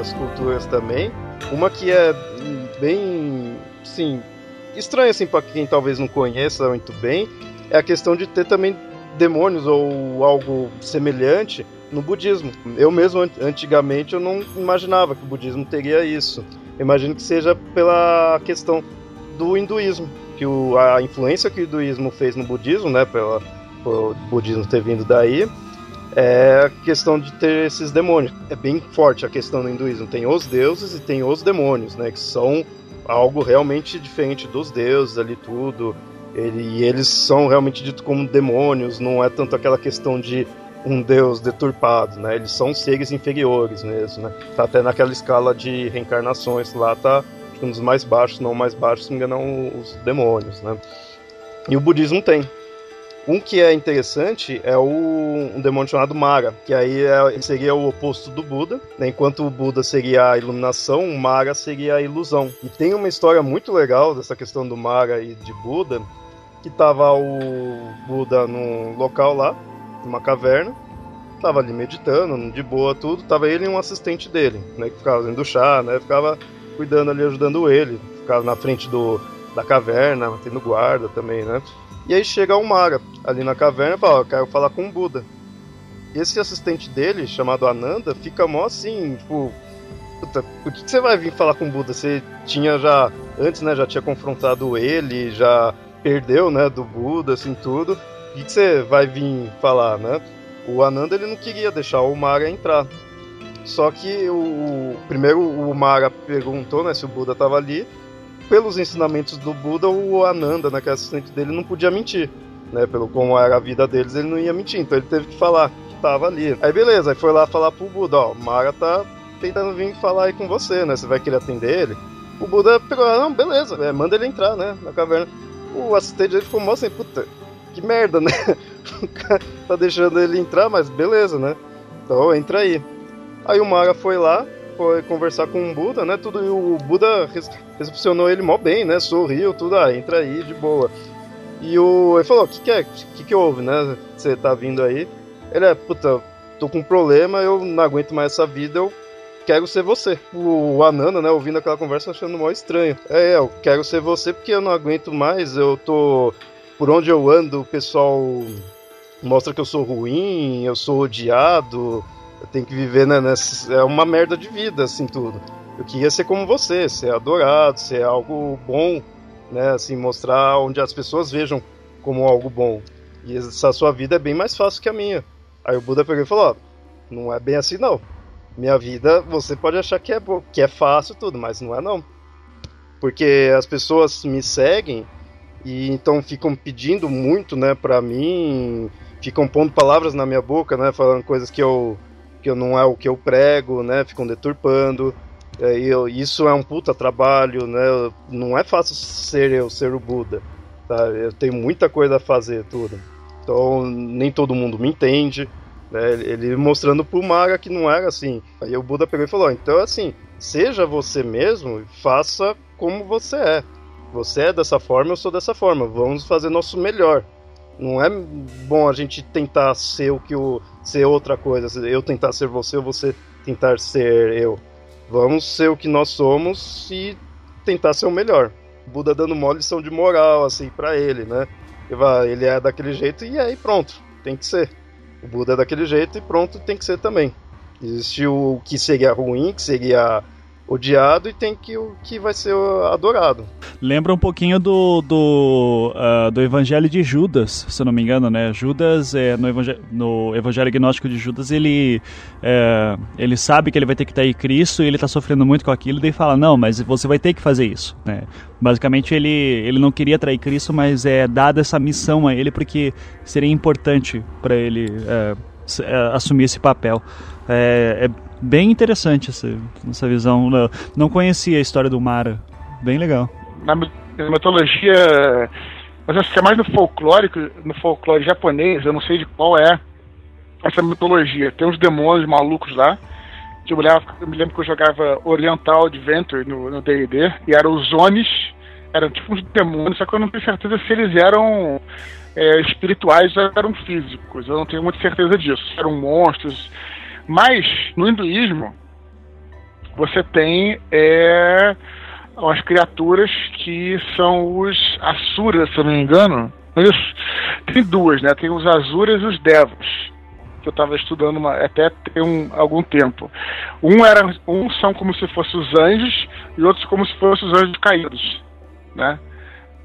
outras culturas também, uma que é bem, sim, estranha assim para quem talvez não conheça muito bem, é a questão de ter também demônios ou algo semelhante no budismo. Eu mesmo antigamente eu não imaginava que o budismo teria isso. Imagino que seja pela questão do hinduísmo, que o, a influência que o hinduísmo fez no budismo, né, pela, pelo budismo ter vindo daí, é a questão de ter esses demônios. É bem forte a questão do hinduísmo. Tem os deuses e tem os demônios, né? Que são algo realmente diferente dos deuses ali tudo. Ele, e eles são realmente ditos como demônios, não é tanto aquela questão de um deus deturpado, né? Eles são seres inferiores mesmo, né? Tá até naquela escala de reencarnações lá, tá um dos mais baixos, não mais baixos, se não me engano, os demônios, né? E o budismo tem. Um que é interessante é o, um demônio chamado Mara, que aí é, seria o oposto do Buda. Né? Enquanto o Buda seria a iluminação, o Mara seria a ilusão. E tem uma história muito legal dessa questão do Mara e de Buda, que tava o Buda num local lá, numa caverna, tava ali meditando, de boa tudo, tava ele e um assistente dele, né, que ficava fazendo chá, né, ficava cuidando ali, ajudando ele, ficava na frente do, da caverna, tendo guarda também, né? E aí chega o Mara ali na caverna e fala, quero falar com o Buda. Esse assistente dele, chamado Ananda, fica mó assim, tipo, puta, por que, você vai vir falar com o Buda? Você tinha já, antes, né, já tinha confrontado ele, já perdeu, né, do Buda, assim, tudo. O que, você vai vir falar, né? O Ananda, ele não queria deixar o Mara entrar. Só que o, o primeiro o Mara perguntou, né, se o Buda estava ali. Pelos ensinamentos do Buda, o Ananda, né, que é assistente dele, não podia mentir. Né, pelo como era a vida deles, ele não ia mentir. Então ele teve que falar que estava ali. Aí beleza, aí foi lá falar pro Buda, ó, Mara tá tentando vir falar aí com você, né? Você vai querer atender ele? O Buda pegou, ah, não, beleza, é, manda ele entrar, né? Na caverna. O assistente dele ficou mó assim, puta, que merda, né? o cara tá deixando ele entrar, mas beleza, né? Então entra aí. Aí o Mara foi lá, foi conversar com o Buda, né? Tudo, e o Buda recepcionou ele mó bem, né? Sorriu, tudo, ah, entra aí, de boa. E o, ele falou, o que que é? O que que houve, né? Você tá vindo aí? Ele é, puta, tô com um problema, eu não aguento mais essa vida, eu quero ser você. O Ananda, né, ouvindo aquela conversa, achando mó estranho. É, eu quero ser você porque eu não aguento mais, eu tô. Por onde eu ando, o pessoal mostra que eu sou ruim, eu sou odiado, eu tenho que viver né, nessa. É uma merda de vida, assim, tudo. Eu queria ser como você, ser adorado, ser algo bom, né, assim, mostrar onde as pessoas vejam como algo bom. E essa sua vida é bem mais fácil que a minha. Aí o Buda pegou e falou: não é bem assim não minha vida, você pode achar que é, que é fácil tudo, mas não é não. Porque as pessoas me seguem e então ficam pedindo muito, né, pra mim, ficam pondo palavras na minha boca, né, falando coisas que eu que eu não é o que eu prego, né, ficam deturpando. É, e eu, isso é um puta trabalho, né? Não é fácil ser eu, ser o Buda. Tá? Eu tenho muita coisa a fazer, tudo. Então nem todo mundo me entende. Né? Ele mostrando pro Mara que não era assim. Aí o Buda pegou e falou: então assim, seja você mesmo, faça como você é. Você é dessa forma, eu sou dessa forma. Vamos fazer nosso melhor. Não é bom a gente tentar ser o que o ser outra coisa, eu tentar ser você ou você tentar ser eu. Vamos ser o que nós somos e tentar ser o melhor. O Buda dando uma lição de moral assim para ele, né? Ele é daquele jeito e aí pronto, tem que ser. O Buda é daquele jeito e pronto, tem que ser também. Existe o que seria ruim, que seria odiado e tem que o que vai ser adorado. Lembra um pouquinho do do, uh, do Evangelho de Judas, se eu não me engano, né? Judas é no Evangelho, no Evangelho gnóstico de Judas ele é, ele sabe que ele vai ter que trair Cristo e ele está sofrendo muito com aquilo daí fala não, mas você vai ter que fazer isso, né? Basicamente ele ele não queria trair Cristo, mas é dada essa missão a ele porque seria importante para ele é, assumir esse papel. É, é bem interessante essa, essa visão. Não conhecia a história do Mara. Bem legal. Na, mitologia. Mas acho que é mais no folclórico, no folclore japonês, eu não sei de qual é essa mitologia. Tem uns demônios malucos lá. Eu lembro, eu me lembro que eu jogava Oriental Adventure no D&D e eram os Onis, eram tipo uns demônios, só que eu não tenho certeza se eles eram é, espirituais ou eram físicos. Eu não tenho muita certeza disso. Eram monstros. Mas, no hinduísmo, você tem é, as criaturas que são os Asuras, se eu não me engano. Isso. Tem duas, né? Tem os Asuras e os Devas. Que eu estava estudando uma, até tem um, algum tempo. Um era, um são como se fossem os anjos e outros como se fossem os anjos caídos, né?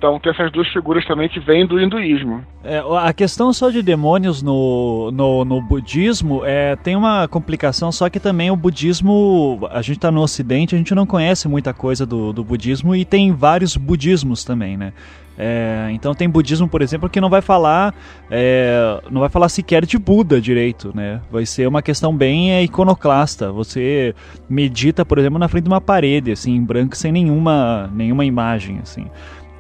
Então tem essas duas figuras também que vêm do hinduísmo. É, a questão só de demônios no, no, no, budismo é, tem uma complicação, só que também o budismo, a gente está no ocidente, a gente não conhece muita coisa do, do budismo e tem vários budismos também, né? É, então tem budismo, por exemplo, que não vai falar, é, não vai falar sequer de Buda direito, né? Vai ser uma questão bem é, iconoclasta. Você medita, por exemplo, na frente de uma parede, assim, em branco, sem nenhuma, nenhuma imagem, assim.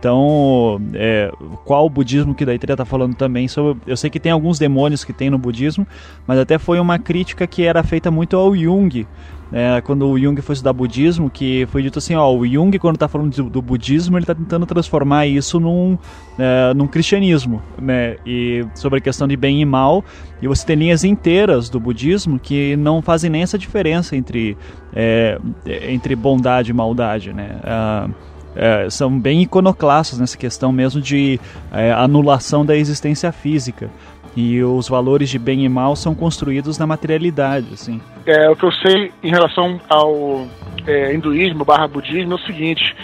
Então, é, qual o budismo que daí teria tá falando também sobre. Eu sei que tem alguns demônios que tem no budismo, mas até foi uma crítica que era feita muito ao Jung. É, quando o Jung foi estudar budismo, que foi dito assim, ó, o Jung quando está falando do, do, budismo, ele está tentando transformar isso num, é, num cristianismo, né, e sobre a questão de bem e mal, e você tem linhas inteiras do budismo que não fazem nem essa diferença entre, é, entre bondade e maldade, né, ah, é, são bem iconoclastas nessa questão mesmo de é, anulação da existência física. E os valores de bem e mal são construídos na materialidade, assim. É, o que eu sei em relação ao é, hinduísmo barra budismo é o seguinte,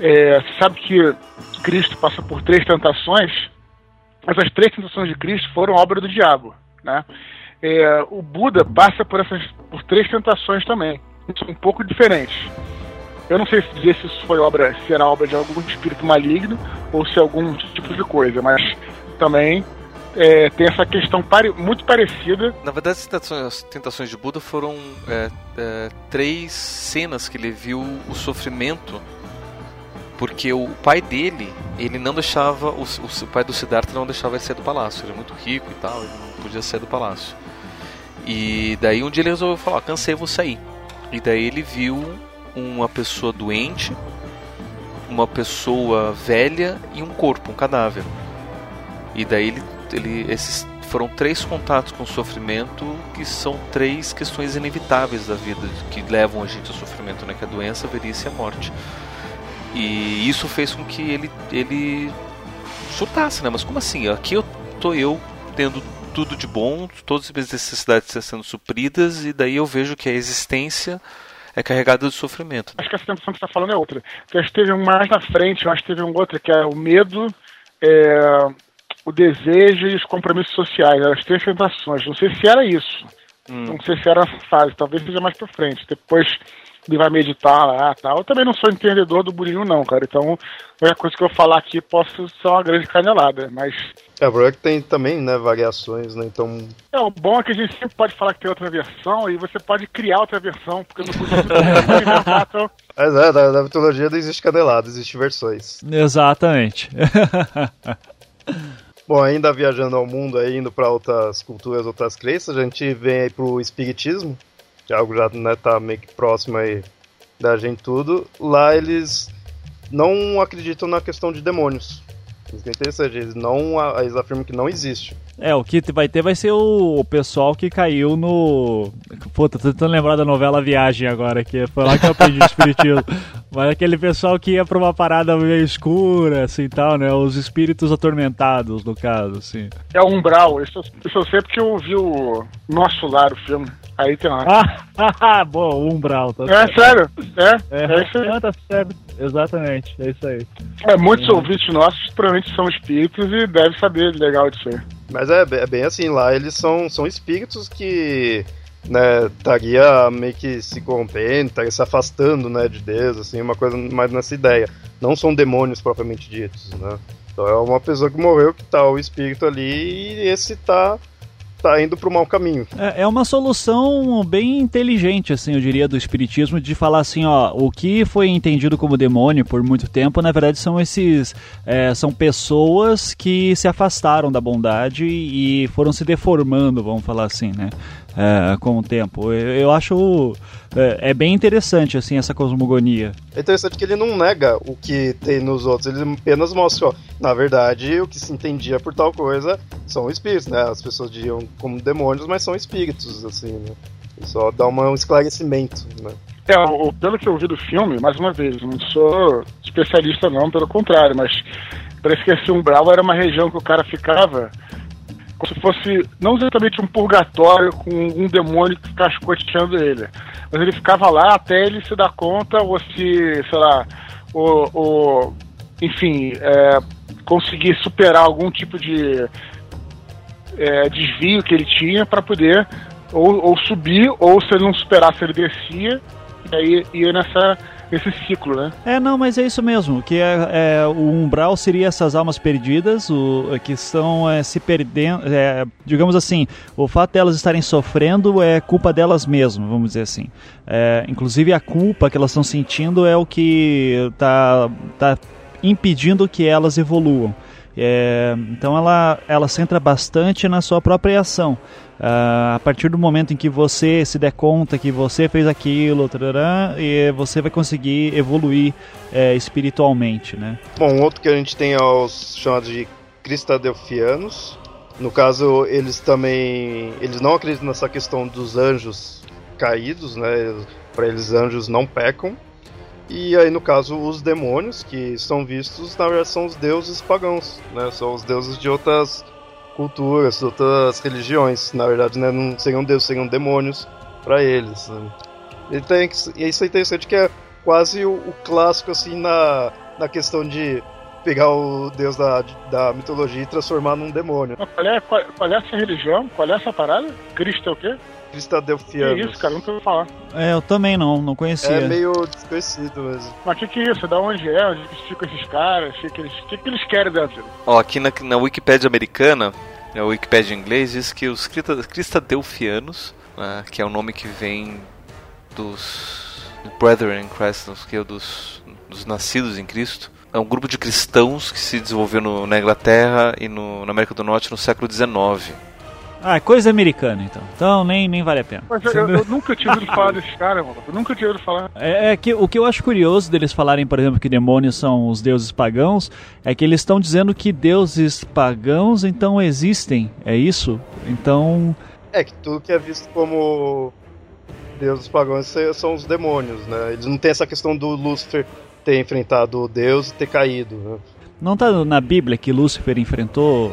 é, sabe que Cristo passa por três tentações, mas as três tentações de Cristo foram obra do diabo, né? É, o Buda passa por essas por três tentações também, são um pouco diferentes. Eu não sei dizer se isso foi obra, se era obra de algum espírito maligno ou se é algum tipo de coisa, mas também é, tem essa questão pare, muito parecida. Na verdade, as tentações de Buda foram é, é, três cenas que ele viu o sofrimento. Porque o pai dele, ele não deixava, o, o pai do Siddhartha não deixava ele sair do palácio. Ele é muito rico e tal, ele não podia sair do palácio. E daí um dia ele resolveu falar: cansei, vou sair. E daí ele viu uma pessoa doente, uma pessoa velha e um corpo, um cadáver. E daí ele ele, esses foram três contatos com o sofrimento que são três questões inevitáveis da vida que levam a gente ao sofrimento, né? Que é a doença, a velhice e a morte. E isso fez com que ele ele surtasse, né? Mas como assim? Aqui eu tô eu tendo tudo de bom, todas as minhas necessidades sendo supridas e daí eu vejo que a existência é carregada de sofrimento. Acho que essa tentação que você está falando é outra. Eu acho que teve um mais na frente, eu acho que teve um outro que é o medo, é, o desejo e os compromissos sociais, as três tentações. Não sei se era isso. Hum. Não sei se era essa fase, talvez seja mais pra frente. Depois ele vai meditar lá tal. Eu também não sou entendedor do budismo, não, cara. Então, qualquer coisa que eu falar aqui posso ser uma grande canelada, mas. É, o problema é que tem também, né, variações, né? Então. É, o bom é que a gente sempre pode falar que tem outra versão e você pode criar outra versão, porque no budismo pode inventar, então... Mas é, na, na mitologia não existe canelada, existe versões. Exatamente. Bom, ainda viajando ao mundo, aí, indo para outras culturas, outras crenças, a gente vem aí pro espiritismo, que é algo já né, tá meio que próximo aí da gente tudo. Lá eles não acreditam na questão de demônios. Isso é interessante, eles, não, eles afirmam que não existe. É, o que vai ter vai ser o, o pessoal que caiu no. Puta, tô tentando lembrar da novela Viagem agora, que foi lá que eu aprendi espiritismo. Mas aquele pessoal que ia pra uma parada meio escura, assim tal, né? Os espíritos atormentados, no caso, assim. É o Umbral, isso, isso eu sei porque eu vi o Nosso Lar, o filme. Aí tem lá. Ah, bom, Umbral, tá É sério, é, é, é isso aí. Ah, tá certo, exatamente, é isso aí. É, muitos é. ouvintes nossos provavelmente são espíritos e devem saber legal disso aí. Mas é, é bem assim, lá eles são, são espíritos que né, estaria meio que se corrompendo, estaria se afastando, né, de Deus, assim, uma coisa mais nessa ideia. Não são demônios propriamente ditos, né. Então é uma pessoa que morreu, que tá o espírito ali, e esse tá tá indo pro mau caminho. É, é, uma solução bem inteligente, assim, eu diria, do espiritismo, de falar assim, ó, o que foi entendido como demônio por muito tempo, na verdade, são esses. É, são pessoas que se afastaram da bondade e foram se deformando, vamos falar assim, né? É, com o tempo. Eu, eu acho é, é, bem interessante assim essa cosmogonia. É interessante que ele não nega o que tem nos outros, ele apenas mostra, ó, na verdade, o que se entendia por tal coisa são espíritos, né? As pessoas diziam como demônios, mas são espíritos, assim, né? Só dá uma, um esclarecimento, né? É, pelo que eu vi do filme, mais uma vez, não sou especialista não, pelo contrário, mas parece que esse umbral era uma região que o cara ficava como se fosse não exatamente um purgatório com um demônio que fica escoteando ele. Mas ele ficava lá até ele se dar conta, ou se, sei lá, o, o enfim, é, conseguir superar algum tipo de é, desvio que ele tinha para poder ou, ou subir, ou se ele não superasse, ele descia, e aí ia nessa esse ciclo, né? É, não, mas é isso mesmo, que é, é o umbral seria essas almas perdidas, o, que estão é, se perdendo, é, digamos assim, o fato delas estarem sofrendo é culpa delas mesmas, vamos dizer assim. É, inclusive a culpa que elas estão sentindo é o que está tá impedindo que elas evoluam. É, então ela, ela centra bastante na sua própria ação. Uh, a partir do momento em que você se der conta que você fez aquilo, tarará, e você vai conseguir evoluir é, espiritualmente, né? Bom, outro que a gente tem é os chamados de cristadelfianos. No caso, eles também eles não acreditam nessa questão dos anjos caídos, né? Para eles, anjos não pecam. E aí, no caso, os demônios, que são vistos, na verdade, são os deuses pagãos, né? São os deuses de outras culturas, outras religiões. Na verdade, né? não seriam deuses, seriam demônios para eles. Né? E, tem, e isso é interessante que é quase o, o, clássico, assim, na, na questão de pegar o deus da, da mitologia e transformar num demônio. Qual é, qual, qual é essa religião? Qual é essa parada? Cristo é o quê? Cristadelfianos. Que isso, cara? Nunca ouvi falar. É, eu também não, não conhecia. É meio desconhecido mesmo. Mas o que, que é isso? Da onde é? Onde ficam esses caras? O que, que, eles, que, que eles querem da vida? Ó, aqui na, na Wikipédia americana, na Wikipédia em inglês, diz que os Cristadelfianos, né, que é o nome que vem dos Brethren in Christ, que é dos, dos nascidos em Cristo, é um grupo de cristãos que se desenvolveu no, na Inglaterra e no, na América do Norte no século XIX. Ah, é coisa americana, então. Então nem, nem vale a pena. Mas eu, eu nunca tinha ouvido falar desses caras, mano. Eu nunca tinha ouvido falar. É, é, que o que eu acho curioso deles falarem, por exemplo, que demônios são os deuses pagãos, é que eles estão dizendo que deuses pagãos então existem. É isso? Então. É que tudo que é visto como deuses pagãos são os demônios, né? Eles não têm essa questão do Lúcifer ter enfrentado Deus e ter caído, né? Não tá na Bíblia que Lúcifer enfrentou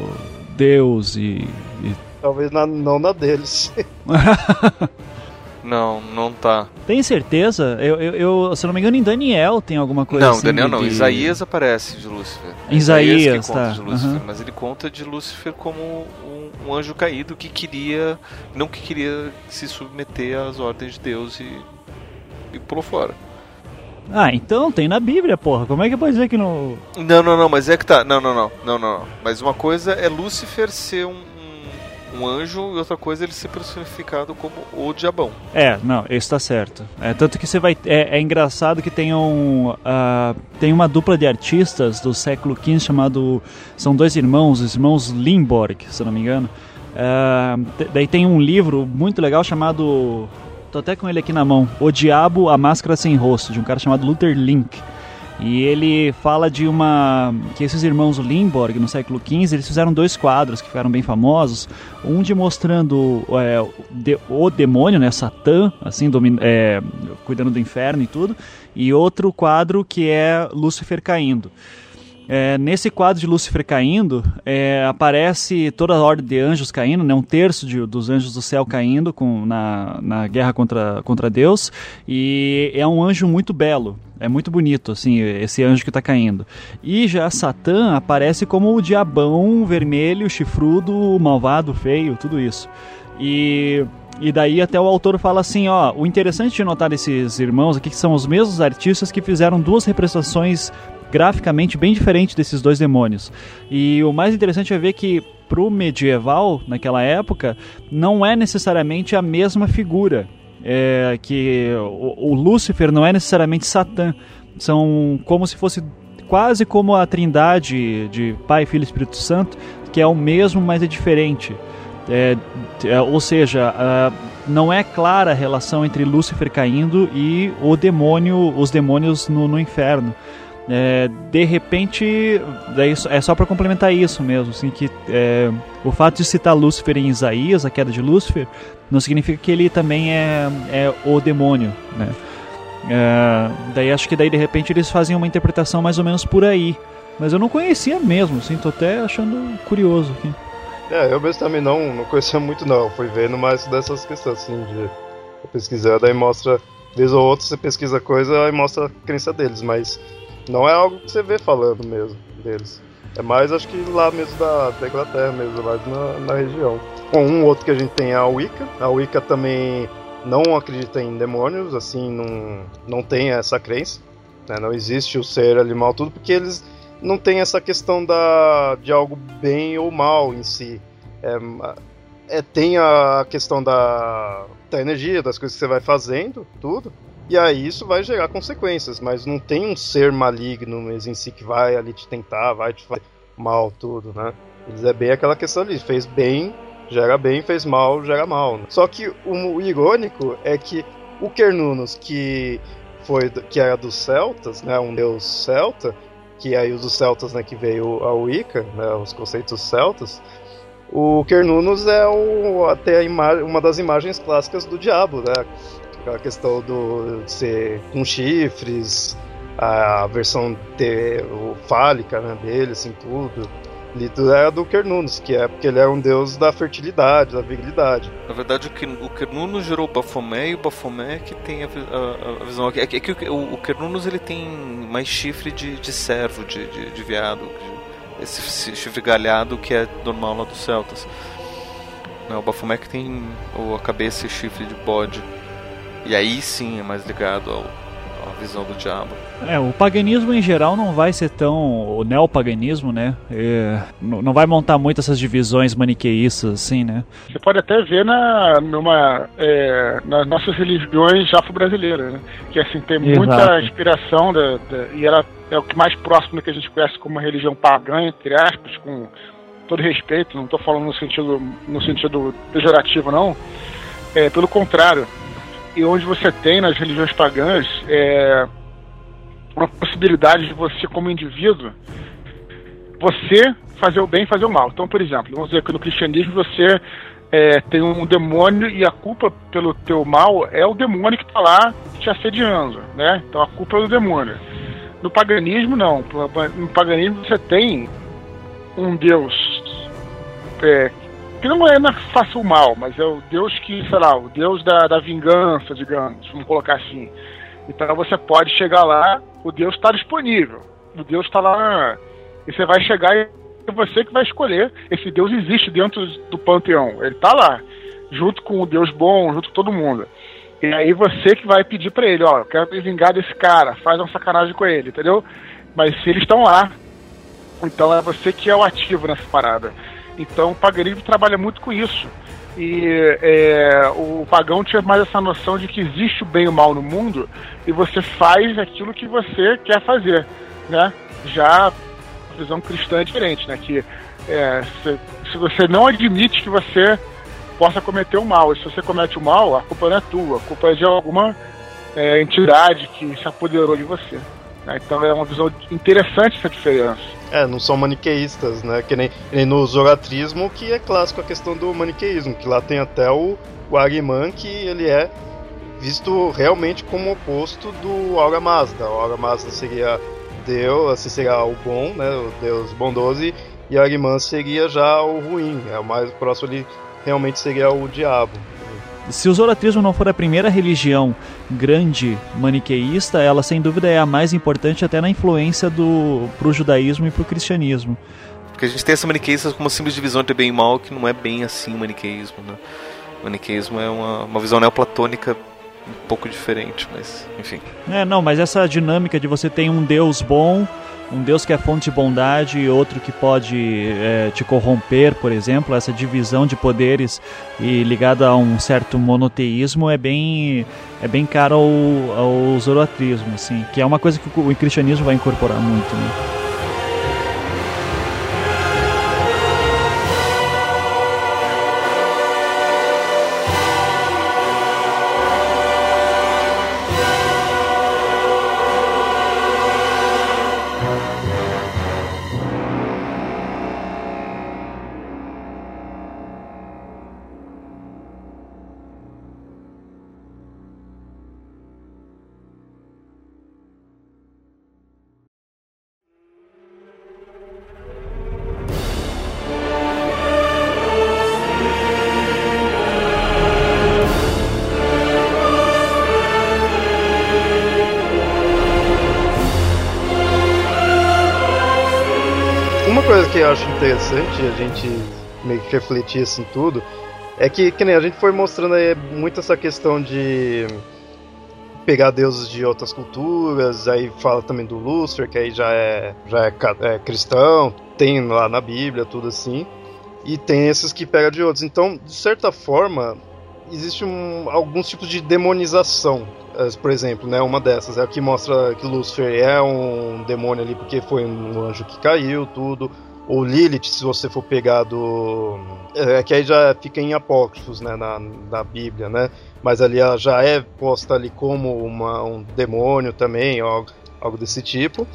Deus e, e Talvez na, não na deles. não, não tá. Tem certeza? Eu, eu, eu, se não me engano, em Daniel tem alguma coisa não, assim. Não, Daniel de... não. Isaías aparece de Lúcifer. Isaías, Isaías tá. de Lúcifer, uhum. Mas ele conta de Lúcifer como um, um, anjo caído que queria. Não que queria se submeter às ordens de Deus e, e pulou fora. Ah, então tem na Bíblia, porra. Como é que pode dizer que não. Não, não, não, mas é que tá. Não, não, não. Não, não. Mas uma coisa é Lúcifer ser um um anjo e outra coisa ele ser personificado como o diabão. É, não, isso tá certo. É, tanto que você vai. É, é engraçado que tem um. Uh, tem uma dupla de artistas do século XV chamado. São dois irmãos, os irmãos Limborg, se não me engano. Uh, daí tem um livro muito legal chamado. Tô até com ele aqui na mão. O Diabo, a Máscara Sem Rosto, de um cara chamado Luther Link. E ele fala de uma. que esses irmãos Limborg, no século XV, eles fizeram dois quadros que ficaram bem famosos. Um de mostrando é, o demônio, né, Satã, assim, é, cuidando do inferno e tudo. E outro quadro que é Lúcifer caindo. É, nesse quadro de Lúcifer caindo, é, aparece toda a ordem de anjos caindo, né, um terço de, dos anjos do céu caindo com, na, na guerra contra, contra Deus, e é um anjo muito belo, é muito bonito, assim, esse anjo que está caindo. E já Satã aparece como o diabão vermelho, chifrudo, malvado, feio, tudo isso. E e daí até o autor fala assim, ó, o interessante de notar esses irmãos aqui que são os mesmos artistas que fizeram duas representações graficamente bem diferente desses dois demônios. E o mais interessante é ver que pro medieval, naquela época, não é necessariamente a mesma figura. É, que o, o Lúcifer não é necessariamente Satã. São como se fosse quase como a trindade de Pai, Filho e Espírito Santo, que é o mesmo, mas é diferente. É, é, ou seja, não é clara a relação entre Lúcifer caindo e o demônio, os demônios no, no inferno. É, de repente, é só para complementar isso mesmo, assim, que é, o fato de citar Lúcifer em Isaías, a queda de Lúcifer, não significa que ele também é, é o demônio, né? É, daí acho que daí de repente eles fazem uma interpretação mais ou menos por aí, mas eu não conhecia mesmo, assim, tô até achando curioso aqui. É, eu mesmo também não, não conhecia muito não, fui vendo mais dessas questões assim de pesquisar, daí mostra, vez ou outra você pesquisa coisa e mostra a crença deles, mas não é algo que você vê falando mesmo deles. É mais, acho que lá mesmo da, da Inglaterra mesmo, mais na, na região. Com um outro que a gente tem é a Wicca. A Wicca também não acredita em demônios, assim, não, não tem essa crença. Né? Não existe o ser animal, tudo, porque eles não têm essa questão da, de algo bem ou mal em si. É, é, tem a questão da, da energia, das coisas que você vai fazendo, tudo. E aí isso vai gerar consequências, mas não tem um ser maligno mesmo em si que vai ali te tentar, vai te fazer mal, tudo, né? Eles é bem aquela questão ali, fez bem, gera bem, fez mal, gera mal. Né? Só que o, irônico é que o Kernunos, que foi que era dos celtas, né, um deus celta, que aí os celtas, né, que veio a Wicca, né, os conceitos celtas, o Kernunos é o, até uma das imagens clássicas do diabo, né? Aquela questão do, de ser com chifres, a versão de, o fálica né, dele, assim, tudo. Lito é a do Cernunnos, que é porque ele é um deus da fertilidade, da virilidade. Na verdade, o Cernunnos gerou o Baphomet e o Baphomet é que tem a, a, a visão. É que, é que o, o ele tem mais chifre de, de servo, de, de, de viado, esse chifre galhado que é normal lá dos celtas. Não, o Baphomet que tem a cabeça e chifre de bode. E aí sim é mais ligado ao, à visão do diabo. É, o paganismo em geral não vai ser tão. O neopaganismo, né? É, não vai montar muito essas divisões maniqueístas, assim, né? Você pode até ver na, numa, é, nas nossas religiões afro-brasileiras, né? Que assim, tem muita Exato. inspiração da, da, e ela é o que mais próximo que a gente conhece como uma religião pagã, entre aspas, com todo respeito, não estou falando no sentido, no sentido pejorativo, não. É, pelo contrário, e onde você tem nas religiões pagãs é, uma possibilidade de você, como indivíduo, você fazer o bem e fazer o mal. Então, por exemplo, vamos dizer que no cristianismo você é, tem um demônio e a culpa pelo teu mal é o demônio que está lá te assediando, né? Então a culpa é do demônio. No paganismo, não. No paganismo você tem um Deus é, que não é faça o mal, mas é o Deus que, sei lá, o Deus da, da vingança, digamos, vamos colocar assim. Então você pode chegar lá o Deus está disponível. O Deus está lá. E você vai chegar e é você que vai escolher. Esse Deus existe dentro do panteão. Ele está lá. Junto com o Deus bom, junto com todo mundo. E aí você que vai pedir para ele, ó, eu quero me vingar desse cara, faz uma sacanagem com ele, entendeu? Mas se eles estão lá, então é você que é o ativo nessa parada. Então o paganismo trabalha muito com isso. E é, o pagão tinha mais essa noção de que existe o bem e o mal no mundo e você faz aquilo que você quer fazer, né? Já a visão cristã é diferente, né? Que é, se, se você não admite que você possa cometer o mal, e se você comete o mal, a culpa não é tua, a culpa é de alguma é, entidade que se apoderou de você. Né? Então é uma visão interessante essa diferença. É, não são maniqueístas, né? Que nem, nem no zoratrismo, que é clássico a questão do maniqueísmo, que lá tem até o, o Ariman, que ele é visto realmente como oposto do Aura Mazda. O Aura Mazda seria Deus, assim seria o bom, né? O Deus bondoso, e Ariman seria já o ruim. É o mais próximo ali realmente seria o diabo. Se o zoroastrismo não for a primeira religião grande maniqueísta, ela sem dúvida é a mais importante até na influência do pro judaísmo e pro cristianismo. Porque a gente tem essa maniqueísta como simples divisão entre bem e mal, que não é bem assim o maniqueísmo, né? O maniqueísmo é uma, uma visão neoplatônica um pouco diferente, mas enfim. É, não, mas essa dinâmica de você tem um Deus bom um Deus que é fonte de bondade e outro que pode é, te corromper, por exemplo, essa divisão de poderes e ligada a um certo monoteísmo é bem é bem caro ao, ao zoroatrismo, assim, que é uma coisa que o cristianismo vai incorporar muito. Né? Refletir assim tudo é que, que nem a gente foi mostrando aí muito essa questão de pegar deuses de outras culturas, aí fala também do Lúcifer, que aí já é, já é, é, cristão, tem lá na Bíblia, tudo assim, e tem esses que pega de outros. Então, de certa forma, existe um, alguns tipos de demonização. Por exemplo, né, uma dessas é a que mostra que Lúcifer é um demônio ali porque foi um anjo que caiu, tudo ou Lilith, se você for pegar do. É, que aí já fica em apócrifos, né, na, na Bíblia, né? Mas ali ela já é posta ali como uma, um demônio também, algo, algo desse tipo.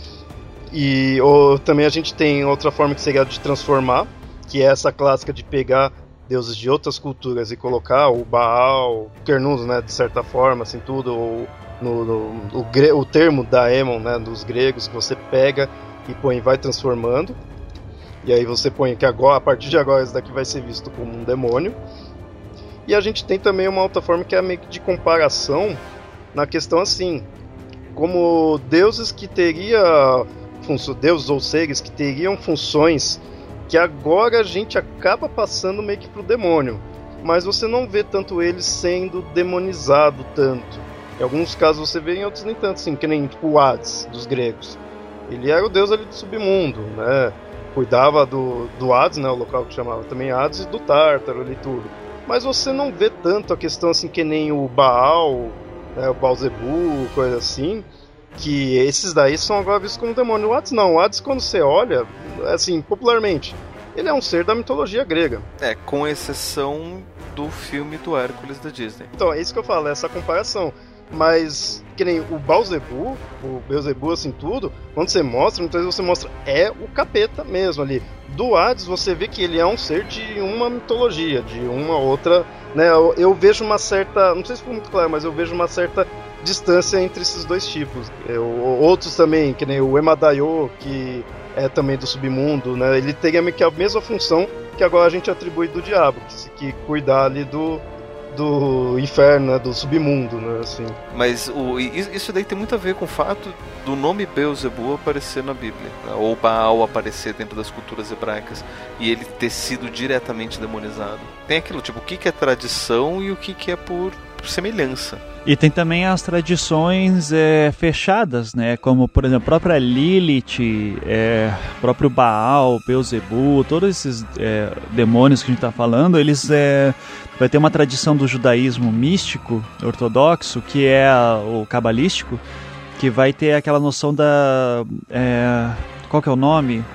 E ou, também a gente tem outra forma que seria de transformar, que é essa clássica de pegar deuses de outras culturas e colocar o Baal, o Kernus, né, de certa forma, assim, tudo, ou no, no o, o, termo daemon, né, dos gregos, que você pega e põe vai transformando. E aí você põe que agora, a partir de agora, esse daqui vai ser visto como um demônio. E a gente tem também uma outra forma que é meio que de comparação na questão assim, como deuses que teria deuses ou seres que teriam funções que agora a gente acaba passando meio que pro demônio, mas você não vê tanto eles sendo demonizado tanto. Em alguns casos você vê, em outros nem tanto, assim, que nem tipo, o Hades dos gregos. Ele era o deus ali do submundo, né? Cuidava do, do Hades, né? O local que chamava também Hades, e do Tártaro ali tudo. Mas você não vê tanto a questão assim que nem o Baal, né, o Baalzebu, coisa assim, que esses daí são agora vistos como demônio. O Hades não, o Hades quando você olha, assim, popularmente, ele é um ser da mitologia grega. É, com exceção do filme do Hércules da Disney. Então, é isso que eu falo, é essa comparação. Mas, que nem o Baalzebu, o Beelzebub, assim, tudo, quando você mostra, muitas vezes você mostra, é o capeta mesmo ali. Do Hades, você vê que ele é um ser de uma mitologia, de uma outra, né? Eu, eu vejo uma certa, não sei se foi muito claro, mas eu vejo uma certa distância entre esses dois tipos. Eu, outros também, que nem o Emadayo, que é também do submundo, né? Ele que a mesma função que agora a gente atribui do diabo, que, que cuidar ali do, do inferno, né, do submundo, né, assim. Mas o, isso daí tem muito a ver com o fato do nome Beelzebub aparecer na Bíblia, né, ou Baal aparecer dentro das culturas hebraicas e ele ter sido diretamente demonizado. Tem aquilo, tipo, o que, que é tradição e o que, que é por, semelhança. E tem também as tradições é, fechadas, né? Como, por exemplo, a própria Lilith, é, próprio Baal, Beelzebub, todos esses é, demônios que a gente está falando, eles é, vai ter uma tradição do judaísmo místico, ortodoxo, que é o cabalístico, que vai ter aquela noção da... É, qual que é o nome?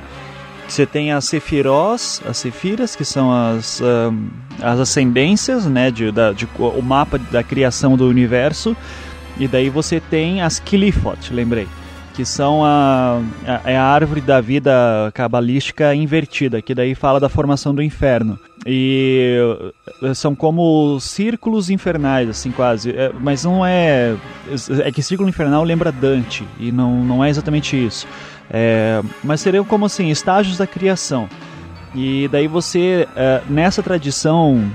Você tem as sefirós, as sefiras, que são as, um, as ascendências, né, de, da, de, o mapa da criação do universo, e daí você tem as Kilifot, lembrei, que são a, a, é a árvore da vida cabalística invertida, que daí fala da formação do inferno. E eh, são como círculos infernais, assim, quase. É, mas não é. É que círculo infernal lembra Dante, e não, não é exatamente isso. É, mas seriam como assim, estágios da criação. E daí você, é, nessa tradição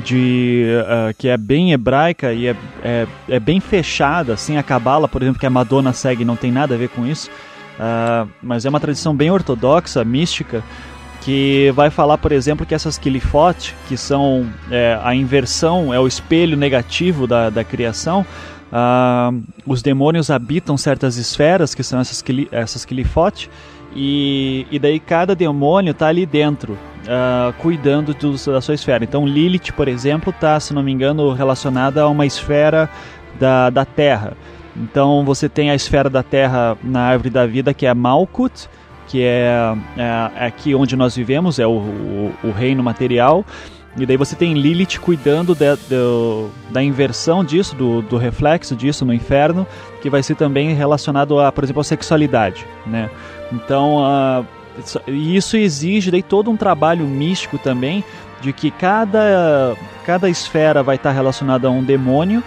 de uh, que é bem hebraica e é, é, é, bem fechada, assim, a Cabala, por exemplo, que a Madonna segue, não tem nada a ver com isso, uh, mas é uma tradição bem ortodoxa, mística, que vai falar, por exemplo, que essas Kilifot, que são é, a inversão, é o espelho negativo da, da criação, Uh, os demônios habitam certas esferas, que são essas, essas Kilifot, e, e daí cada demônio está ali dentro, uh, cuidando do, da sua esfera. Então Lilith, por exemplo, está, se não me engano, relacionada a uma esfera da, da Terra. Então você tem a esfera da Terra na árvore da vida, que é Malkut, que é, é, é aqui onde nós vivemos, é o, o, o reino material. E daí você tem Lilith cuidando de, de, da inversão disso, do, do, reflexo disso no inferno, que vai ser também relacionado a, por exemplo, a sexualidade, né? Então, uh, isso exige daí todo um trabalho místico também, de que cada, cada esfera vai estar relacionada a um demônio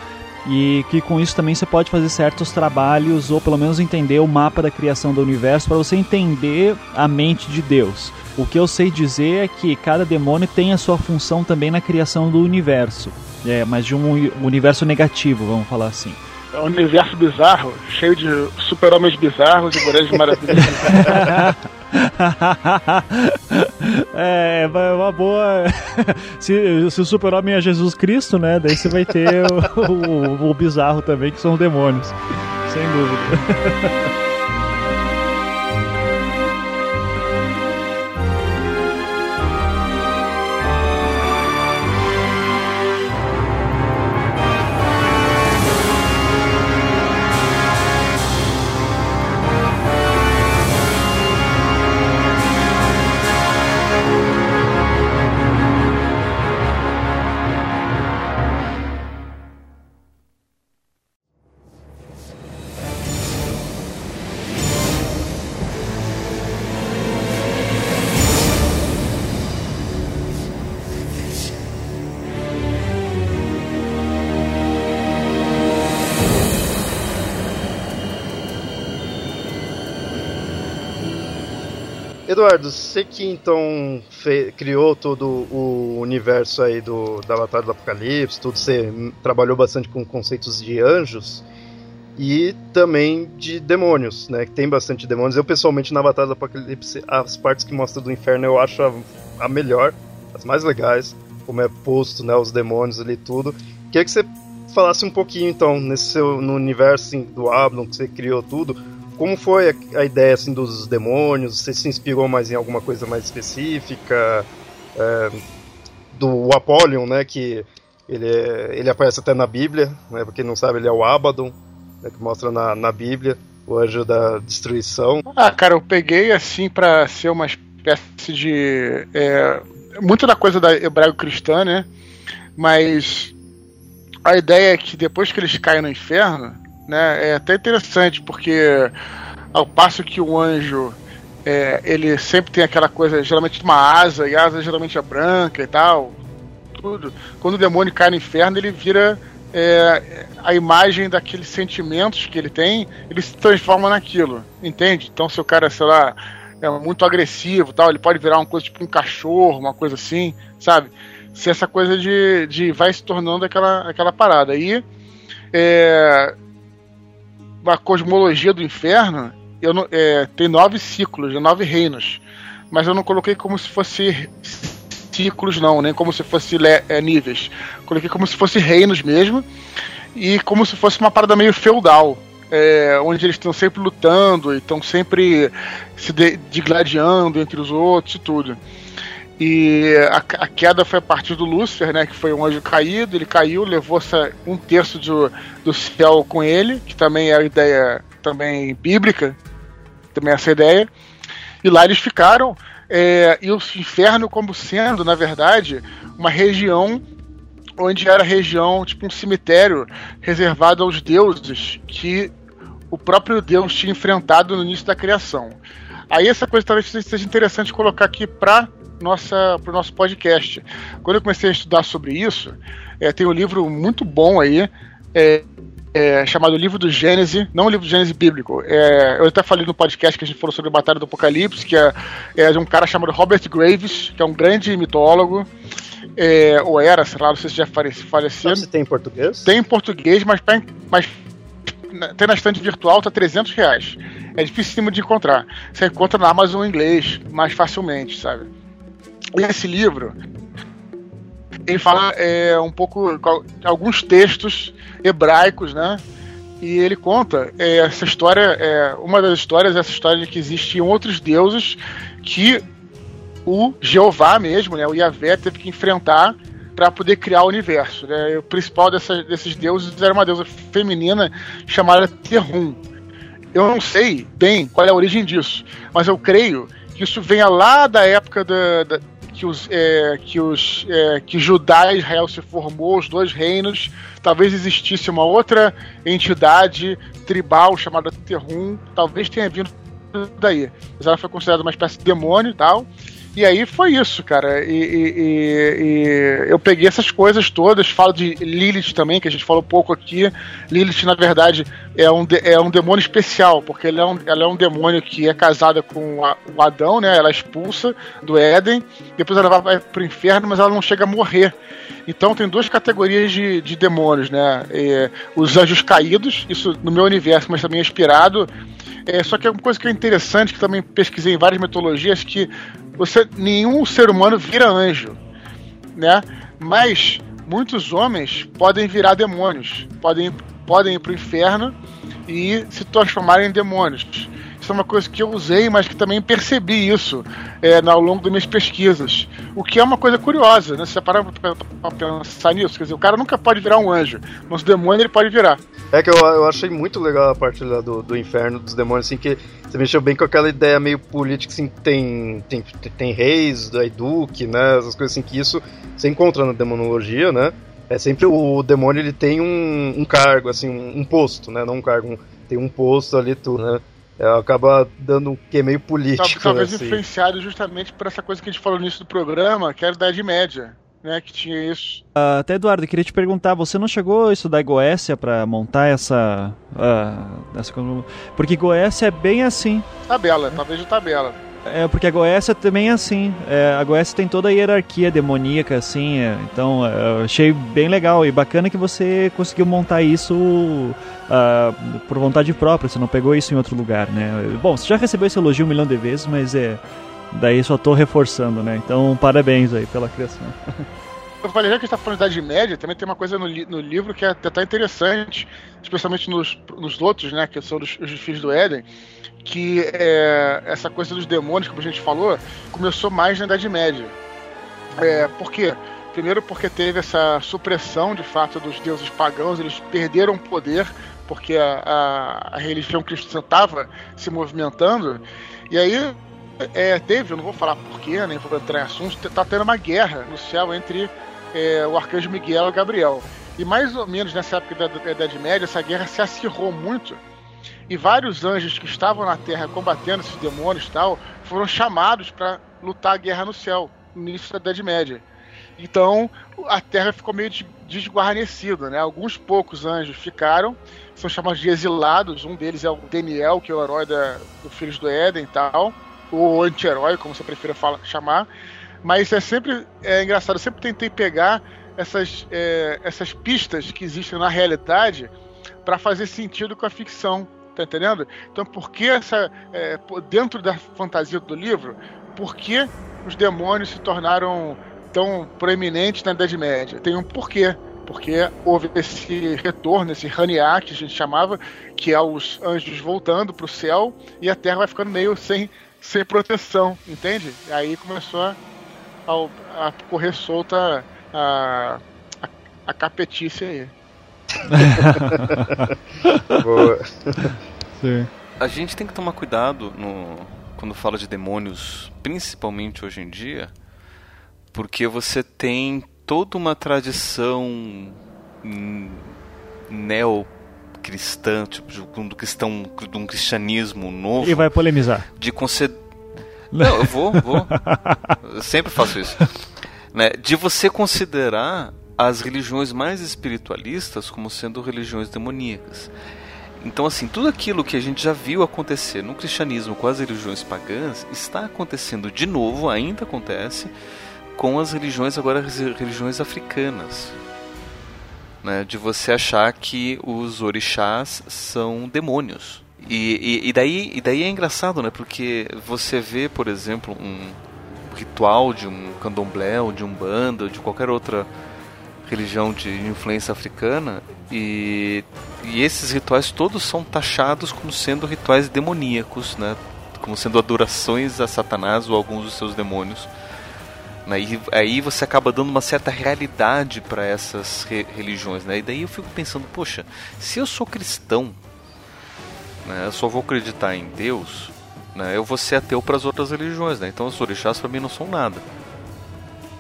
e que com isso também você pode fazer certos trabalhos ou pelo menos entender o mapa da criação do universo para você entender a mente de Deus. O que eu sei dizer é que cada demônio tem a sua função também na criação do universo, é, mas de um universo negativo, vamos falar assim. É um universo bizarro, cheio de super-homens bizarros e mulheres maravilhosas. é, é uma boa. se, se o super-homem é Jesus Cristo, né? Daí você vai ter o, o, o bizarro também, que são os demônios. Sem dúvida. Eduardo, você que então criou todo o universo aí do, da Batalha do Apocalipse, tudo, você trabalhou bastante com conceitos de anjos e também de demônios, né? Que tem bastante demônios. Eu, pessoalmente, na Batalha do Apocalipse, as partes que mostra do inferno eu acho a, a melhor, as mais legais, como é posto, né? Os demônios ali tudo. Queria que você falasse um pouquinho, então, nesse seu, no universo assim, do Ablon, que você criou tudo como foi a, a, ideia assim dos demônios? Você se inspirou mais em alguma coisa mais específica? É, do Apollyon, né? Que ele, é, ele aparece até na Bíblia, né? Pra quem não sabe, ele é o Abaddon, né, que mostra na, na Bíblia o anjo da destruição. Ah, cara, eu peguei assim para ser uma espécie de. É, muito da coisa da hebraico-cristã, né? Mas a ideia é que depois que eles caem no inferno, né? É até interessante, porque ao passo que o anjo é, ele sempre tem aquela coisa, geralmente uma asa, e a asa geralmente é branca e tal, tudo. Quando o demônio cai no inferno, ele vira é, a imagem daqueles sentimentos que ele tem, ele se transforma naquilo, entende? Então, se o cara, sei lá, é muito agressivo tal, ele pode virar uma coisa tipo um cachorro, uma coisa assim, sabe? Se essa coisa de, de vai se tornando aquela, aquela parada. aí é, a cosmologia do inferno eu não, é, tem nove ciclos, nove reinos. Mas eu não coloquei como se fosse ciclos, não, nem como se fosse é, níveis. Coloquei como se fosse reinos mesmo. E como se fosse uma parada meio feudal. É, onde eles estão sempre lutando e estão sempre se digladiando entre os outros e tudo. E a, a, queda foi a partir do Lúcifer, né? Que foi um anjo caído. Ele caiu, levou um terço do, do céu com ele, que também é a ideia também bíblica, também é essa ideia. E lá eles ficaram. É, e o inferno como sendo, na verdade, uma região onde era região, tipo um cemitério reservado aos deuses que o próprio Deus tinha enfrentado no início da criação. Aí essa coisa talvez seja interessante colocar aqui para nossa para o nosso podcast. Quando eu comecei a estudar sobre isso, é, tem um livro muito bom aí, é, é, chamado Livro do Gênesis, não o livro do Gênesis bíblico. É, eu até falei no podcast que a gente falou sobre a Batalha do Apocalipse, que é, é de um cara chamado Robert Graves, que é um grande mitólogo. É, ou era, sei lá, não sei se já faleceu. Você tem em português? Tem em português, mas, mas tem na estante virtual, tá 300 reais. É difícil de encontrar. Você encontra na Amazon em inglês mais facilmente, sabe? Esse livro ele fala é, um pouco alguns textos hebraicos, né? E ele conta é, essa história, é, uma das histórias é essa história de que existiam outros deuses que o Jeová mesmo, né, o Yahvé, teve que enfrentar para poder criar o universo. Né? O principal dessa, desses deuses era uma deusa feminina chamada Terrum. Eu não sei bem qual é a origem disso, mas eu creio que isso venha lá da época da, da que os é, que os é, que Judá e Israel se formou, os dois reinos, talvez existisse uma outra entidade tribal chamada Terrum, talvez tenha vindo daí. Mas ela foi considerada uma espécie de demônio e tal. E aí foi isso, cara. E, e, e, eu peguei essas coisas todas. Falo de Lilith também, que a gente falou pouco aqui. Lilith, na verdade, é um, é um demônio especial, porque ela é um, ela é um demônio que é casada com o Adão, né? Ela é expulsa do Éden. Depois ela vai pro inferno, mas ela não chega a morrer. Então tem duas categorias de, de demônios, né? Os anjos caídos, isso no meu universo, mas também é inspirado. É, só que é uma coisa que é interessante, que também pesquisei em várias mitologias, que você nenhum ser humano vira anjo, né? Mas muitos homens podem virar demônios, podem podem ir para o inferno e se transformarem em demônios. Isso é uma coisa que eu usei, mas que também percebi isso é, ao longo das minhas pesquisas. O que é uma coisa curiosa, né? Se você parar para pensar nisso, quer dizer, o cara nunca pode virar um anjo, mas o demônio ele pode virar. É que eu, eu achei muito legal a parte lá do, do inferno, dos demônios, assim, que você mexeu bem com aquela ideia meio política, assim, tem, tem, tem reis, daí duque, né? Essas coisas assim, que isso você encontra na demonologia, né? É sempre o demônio ele tem um, um cargo, assim, um, um, posto, né? Não um cargo, um, tem um posto ali, tudo, né? É, acaba dando um que meio político. Talvez né, assim. influenciado justamente por essa coisa que a gente falou no início do programa, que era a Idade Média. Né, que tinha isso. Uh, até Eduardo, eu queria te perguntar, você não chegou a estudar Goécia para montar essa, uh, essa, porque Goécia é bem assim. Tabela, talvez de tabela. É, porque a Goécia também é assim. É, a Goécia tem toda a hierarquia demoníaca, assim. É, então, é, eu achei bem legal e bacana que você conseguiu montar isso uh, por vontade própria. Você não pegou isso em outro lugar, né? Bom, você já recebeu esse elogio um milhão de vezes, mas é. Daí só tô reforçando, né? Então, parabéns aí pela criação. Eu falei, já que a gente tá falando de Idade Média, também tem uma coisa no, li no livro que é até interessante, especialmente nos, nos outros, né? Que são os, os filhos do Éden que é, essa coisa dos demônios, como a gente falou, começou mais na Idade Média. É, por quê? Primeiro porque teve essa supressão, de fato, dos deuses pagãos, eles perderam poder porque a, a, a religião cristã estava se movimentando, e aí é, teve, eu não vou falar porquê, nem vou entrar em assuntos, está tendo uma guerra no céu entre é, o arcanjo Miguel e Gabriel. E mais ou menos nessa época da, da Idade Média, essa guerra se acirrou muito e vários anjos que estavam na Terra combatendo esses demônios e tal, foram chamados para lutar a guerra no céu, no início da Idade Média. Então a Terra ficou meio desguarnecida, né? Alguns poucos anjos ficaram, são chamados de exilados. Um deles é o Daniel, que é o herói da, do Filhos do Éden e tal, ou anti-herói, como você prefira chamar. Mas é sempre é engraçado, eu sempre tentei pegar essas, é, essas pistas que existem na realidade para fazer sentido com a ficção. Tá entendendo? Então, por que essa. É, dentro da fantasia do livro, por que os demônios se tornaram tão proeminentes na Idade Média? Tem um porquê. Porque houve esse retorno, esse Haniá, que a gente chamava, que é os anjos voltando para o céu e a Terra vai ficando meio sem, sem proteção, entende? E aí começou a, a, a correr solta a, a, a capetice aí. Boa. Sim. A gente tem que tomar cuidado no, quando fala de demônios, principalmente hoje em dia, porque você tem toda uma tradição neo-cristã, tipo, de um, cristão, de um cristianismo novo. E vai polemizar. De conceder. Não, eu vou, vou. Eu sempre faço isso. Né? De você considerar as religiões mais espiritualistas como sendo religiões demoníacas. Então, assim, tudo aquilo que a gente já viu acontecer no cristianismo com as religiões pagãs está acontecendo de novo, ainda acontece, com as religiões, agora religiões africanas. Né, de você achar que os orixás são demônios. E, e, e, daí, e daí é engraçado, né? Porque você vê, por exemplo, um ritual de um candomblé, ou de um banda, ou de qualquer outra religião de influência africana e, e esses rituais todos são taxados como sendo rituais demoníacos, né? Como sendo adorações a Satanás ou alguns dos seus demônios. Né? E aí você acaba dando uma certa realidade para essas re religiões, né? E daí eu fico pensando, poxa, se eu sou cristão, né? Eu só vou acreditar em Deus, né? Eu vou ser ateu para as outras religiões, né? Então os orixás para mim não são nada.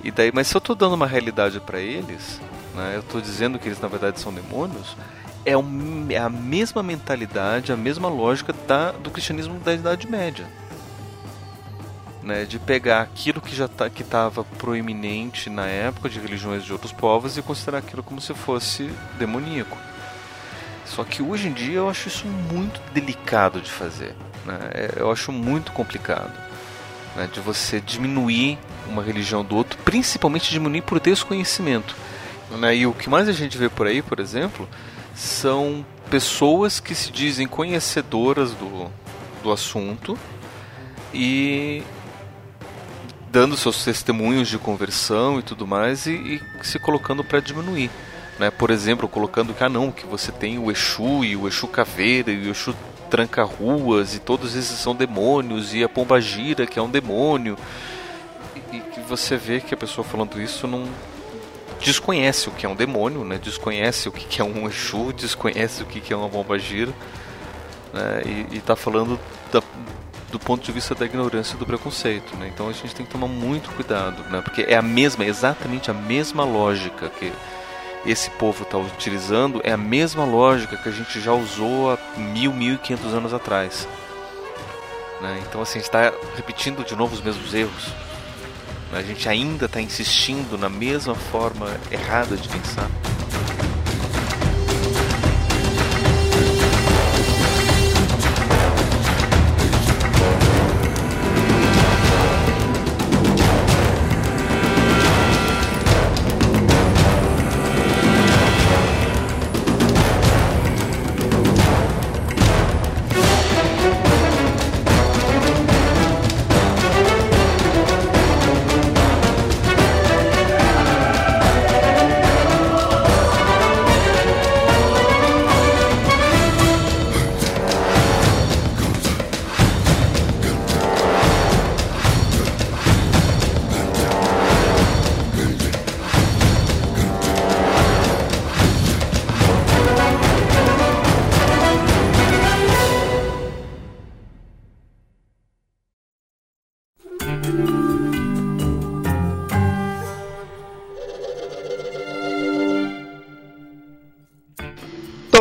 E daí, mas se eu estou dando uma realidade para eles, né, eu estou dizendo que eles na verdade são demônios, é, um, é, a mesma mentalidade, a mesma lógica da, do cristianismo da Idade Média. Né, de pegar aquilo que já tá, que estava proeminente na época de religiões de outros povos e considerar aquilo como se fosse demoníaco. Só que hoje em dia eu acho isso muito delicado de fazer. Né? É, eu acho muito complicado né? de você diminuir uma religião do outro, principalmente diminuir por desconhecimento. Né? E o que mais a gente vê por aí, por exemplo, são pessoas que se dizem conhecedoras do, do assunto e dando seus testemunhos de conversão e tudo mais e, e se colocando para diminuir. Né? Por exemplo, colocando que ah não, que você tem o Exu e o Exu Caveira e o Exu Tranca-Ruas e todos esses são demônios e a Pomba Gira que é um demônio e que você vê que a pessoa falando isso não desconhece o que é um demônio, né? Desconhece o que é um Exu, desconhece o que é uma bomba gira, né? E, está falando da, do ponto de vista da ignorância e do preconceito, né? Então a gente tem que tomar muito cuidado, né? Porque é a mesma, exatamente a mesma lógica que esse povo está utilizando, é a mesma lógica que a gente já usou há mil, mil e quinhentos anos atrás. Né? Então assim, está repetindo de novo os mesmos erros. A gente ainda está insistindo na mesma forma errada de pensar.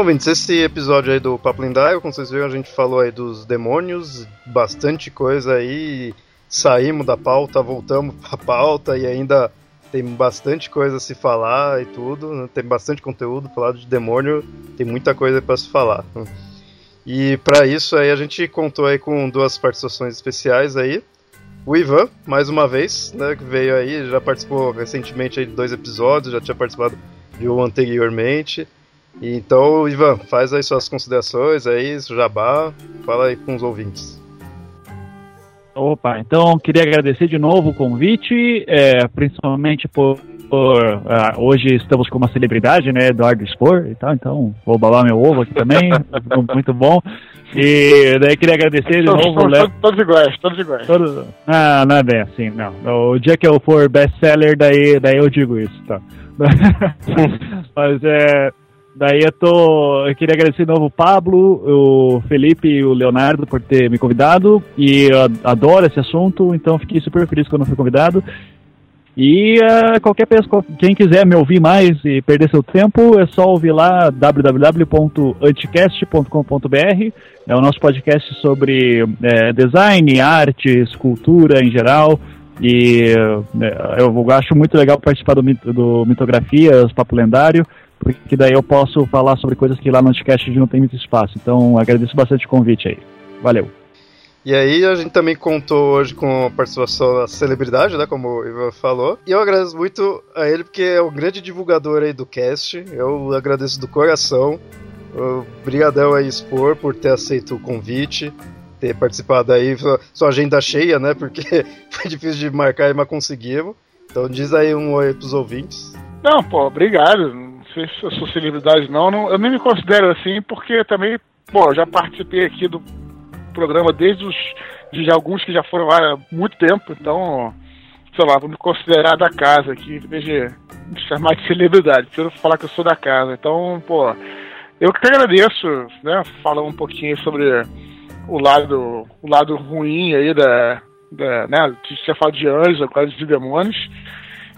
Ouvintes, esse episódio aí do Papo Lindaio, como vocês viram, a gente falou aí dos demônios, bastante coisa aí, saímos da pauta, voltamos pra pauta e ainda tem bastante coisa a se falar e tudo, né? tem bastante conteúdo falado de demônio, tem muita coisa para se falar. E para isso aí a gente contou aí com duas participações especiais aí. O Ivan, mais uma vez, né, que veio aí, já participou recentemente aí de dois episódios, já tinha participado de um anteriormente. Então, Ivan, faz aí suas considerações aí, jabá, fala aí com os ouvintes. Opa, então queria agradecer de novo o convite, é, principalmente por, por uh, hoje estamos com uma celebridade, né, Eduardo Spor e tal, então vou balar meu ovo aqui também, muito bom. E daí queria agradecer de Todos, novo. todos, Léo. todos, todos iguais, todos iguais. Todo... Ah, não é bem assim, não. O dia que eu for best-seller, daí, daí eu digo isso, tá? Mas é. Daí eu tô. Eu queria agradecer de novo o Pablo, o Felipe e o Leonardo por ter me convidado. E eu adoro esse assunto, então fiquei super feliz quando fui convidado. E uh, qualquer pessoa, quem quiser me ouvir mais e perder seu tempo, é só ouvir lá www.anticast.com.br. É o nosso podcast sobre é, design, arte, escultura em geral. E é, eu acho muito legal participar do, do Mitografias, Papo Lendário, porque daí eu posso falar sobre coisas que lá no Anticast não tem muito espaço. Então agradeço bastante o convite aí. Valeu. E aí a gente também contou hoje com a participação da celebridade, né, como o Ivan falou. E eu agradeço muito a ele porque é o grande divulgador aí do cast. Eu agradeço do coração. Obrigadão aí, Expor, por ter aceito o convite, ter participado aí. Sua agenda cheia, né, porque foi difícil de marcar, mas conseguimos. Então diz aí um oi pros ouvintes. Não, pô, obrigado. Sei se eu sou celebridade não, não eu nem me considero assim, porque também, pô, já participei aqui do programa desde os de alguns que já foram lá há muito tempo, então, sei lá, vou me considerar da casa aqui, em vez de me chamar de celebridade, prefiro falar que eu sou da casa. Então, pô, eu que agradeço, né, falar um pouquinho sobre o lado, o lado ruim aí da, da né, tinha falado de anjos, agora de demônios.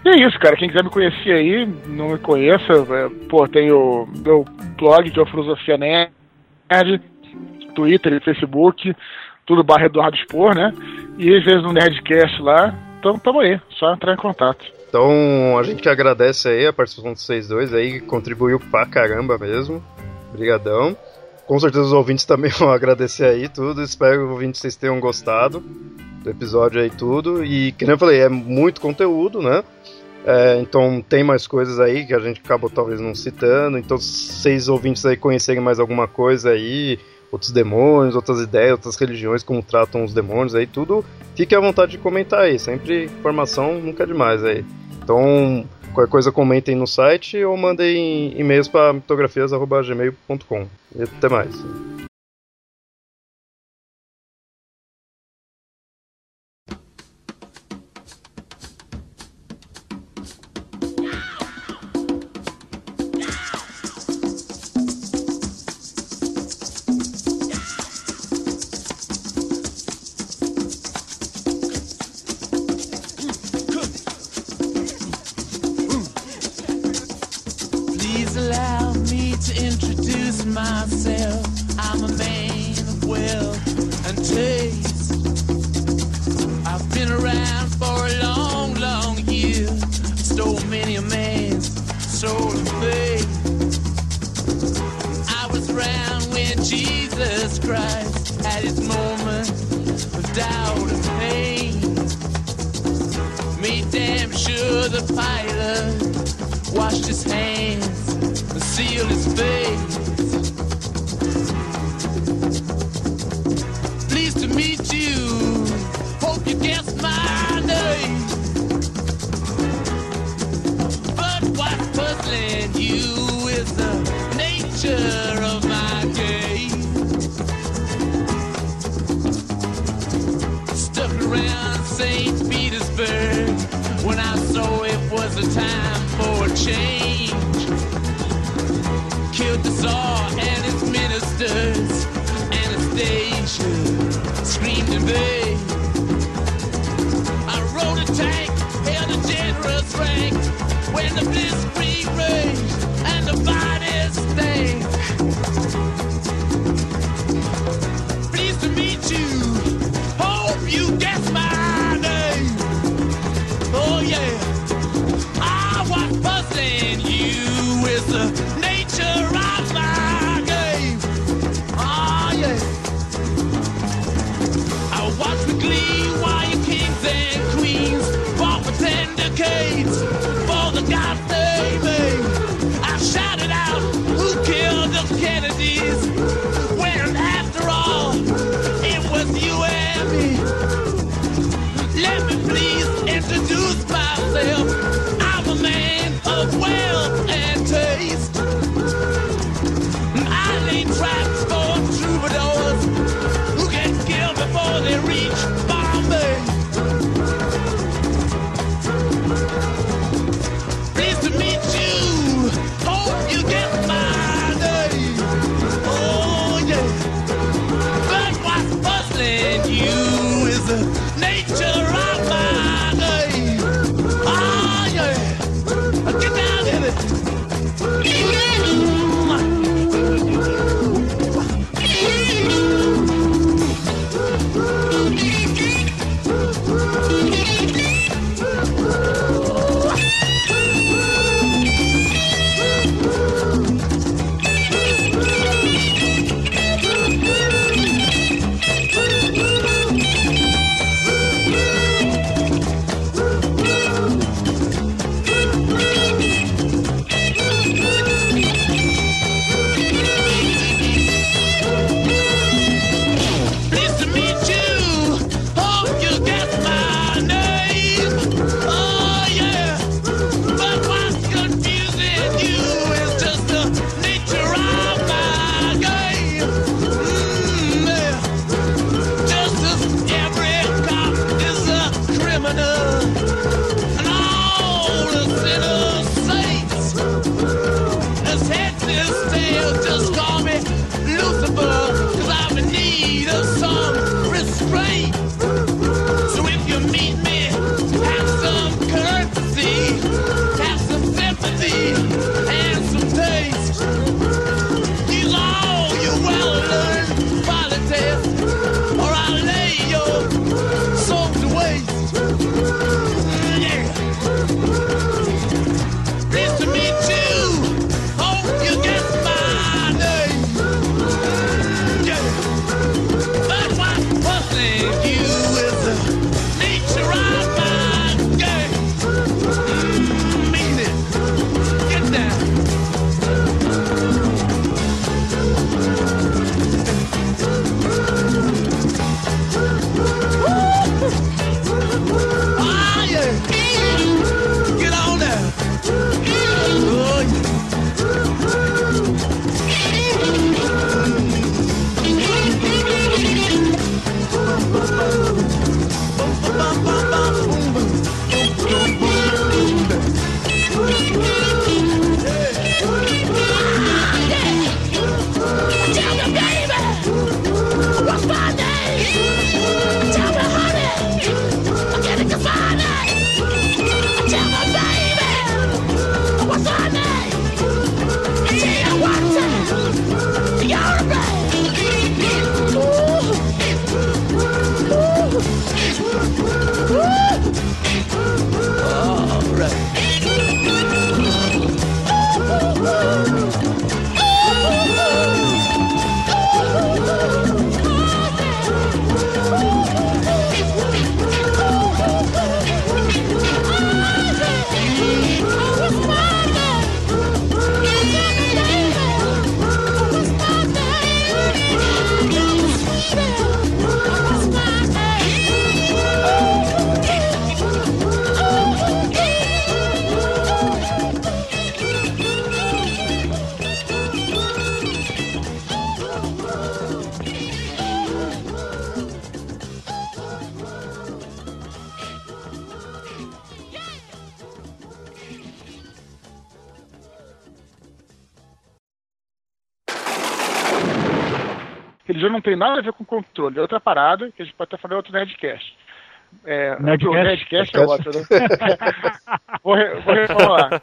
E é isso, cara. Quem quiser me conhecer aí, não me conheça, é, pô, tem o meu blog que é Nerd, Twitter e Facebook, tudo barra Eduardo Expor, né? E às vezes no Nerdcast lá. Então tamo aí, só entrar em contato. Então a gente que agradece aí a participação de vocês dois aí, contribuiu pra caramba mesmo. Obrigadão. Com certeza os ouvintes também vão agradecer aí tudo. Espero que os ouvintes vocês tenham gostado do episódio aí tudo. E, que nem eu falei, é muito conteúdo, né? É, então tem mais coisas aí que a gente acabou talvez não citando. Então, se vocês ouvintes aí conhecerem mais alguma coisa aí, outros demônios, outras ideias, outras religiões, como tratam os demônios aí, tudo, fique à vontade de comentar aí. Sempre informação nunca é demais aí. Então, qualquer coisa comentem no site ou mandem e-mails para mitografias.gmail.com. E até mais. controle não tem nada a ver com controle, é outra parada, que a gente pode até falar em outro Nerdcast. É, Nerdcast? O Nerdcast é outro, né? vou, re, vou refalar.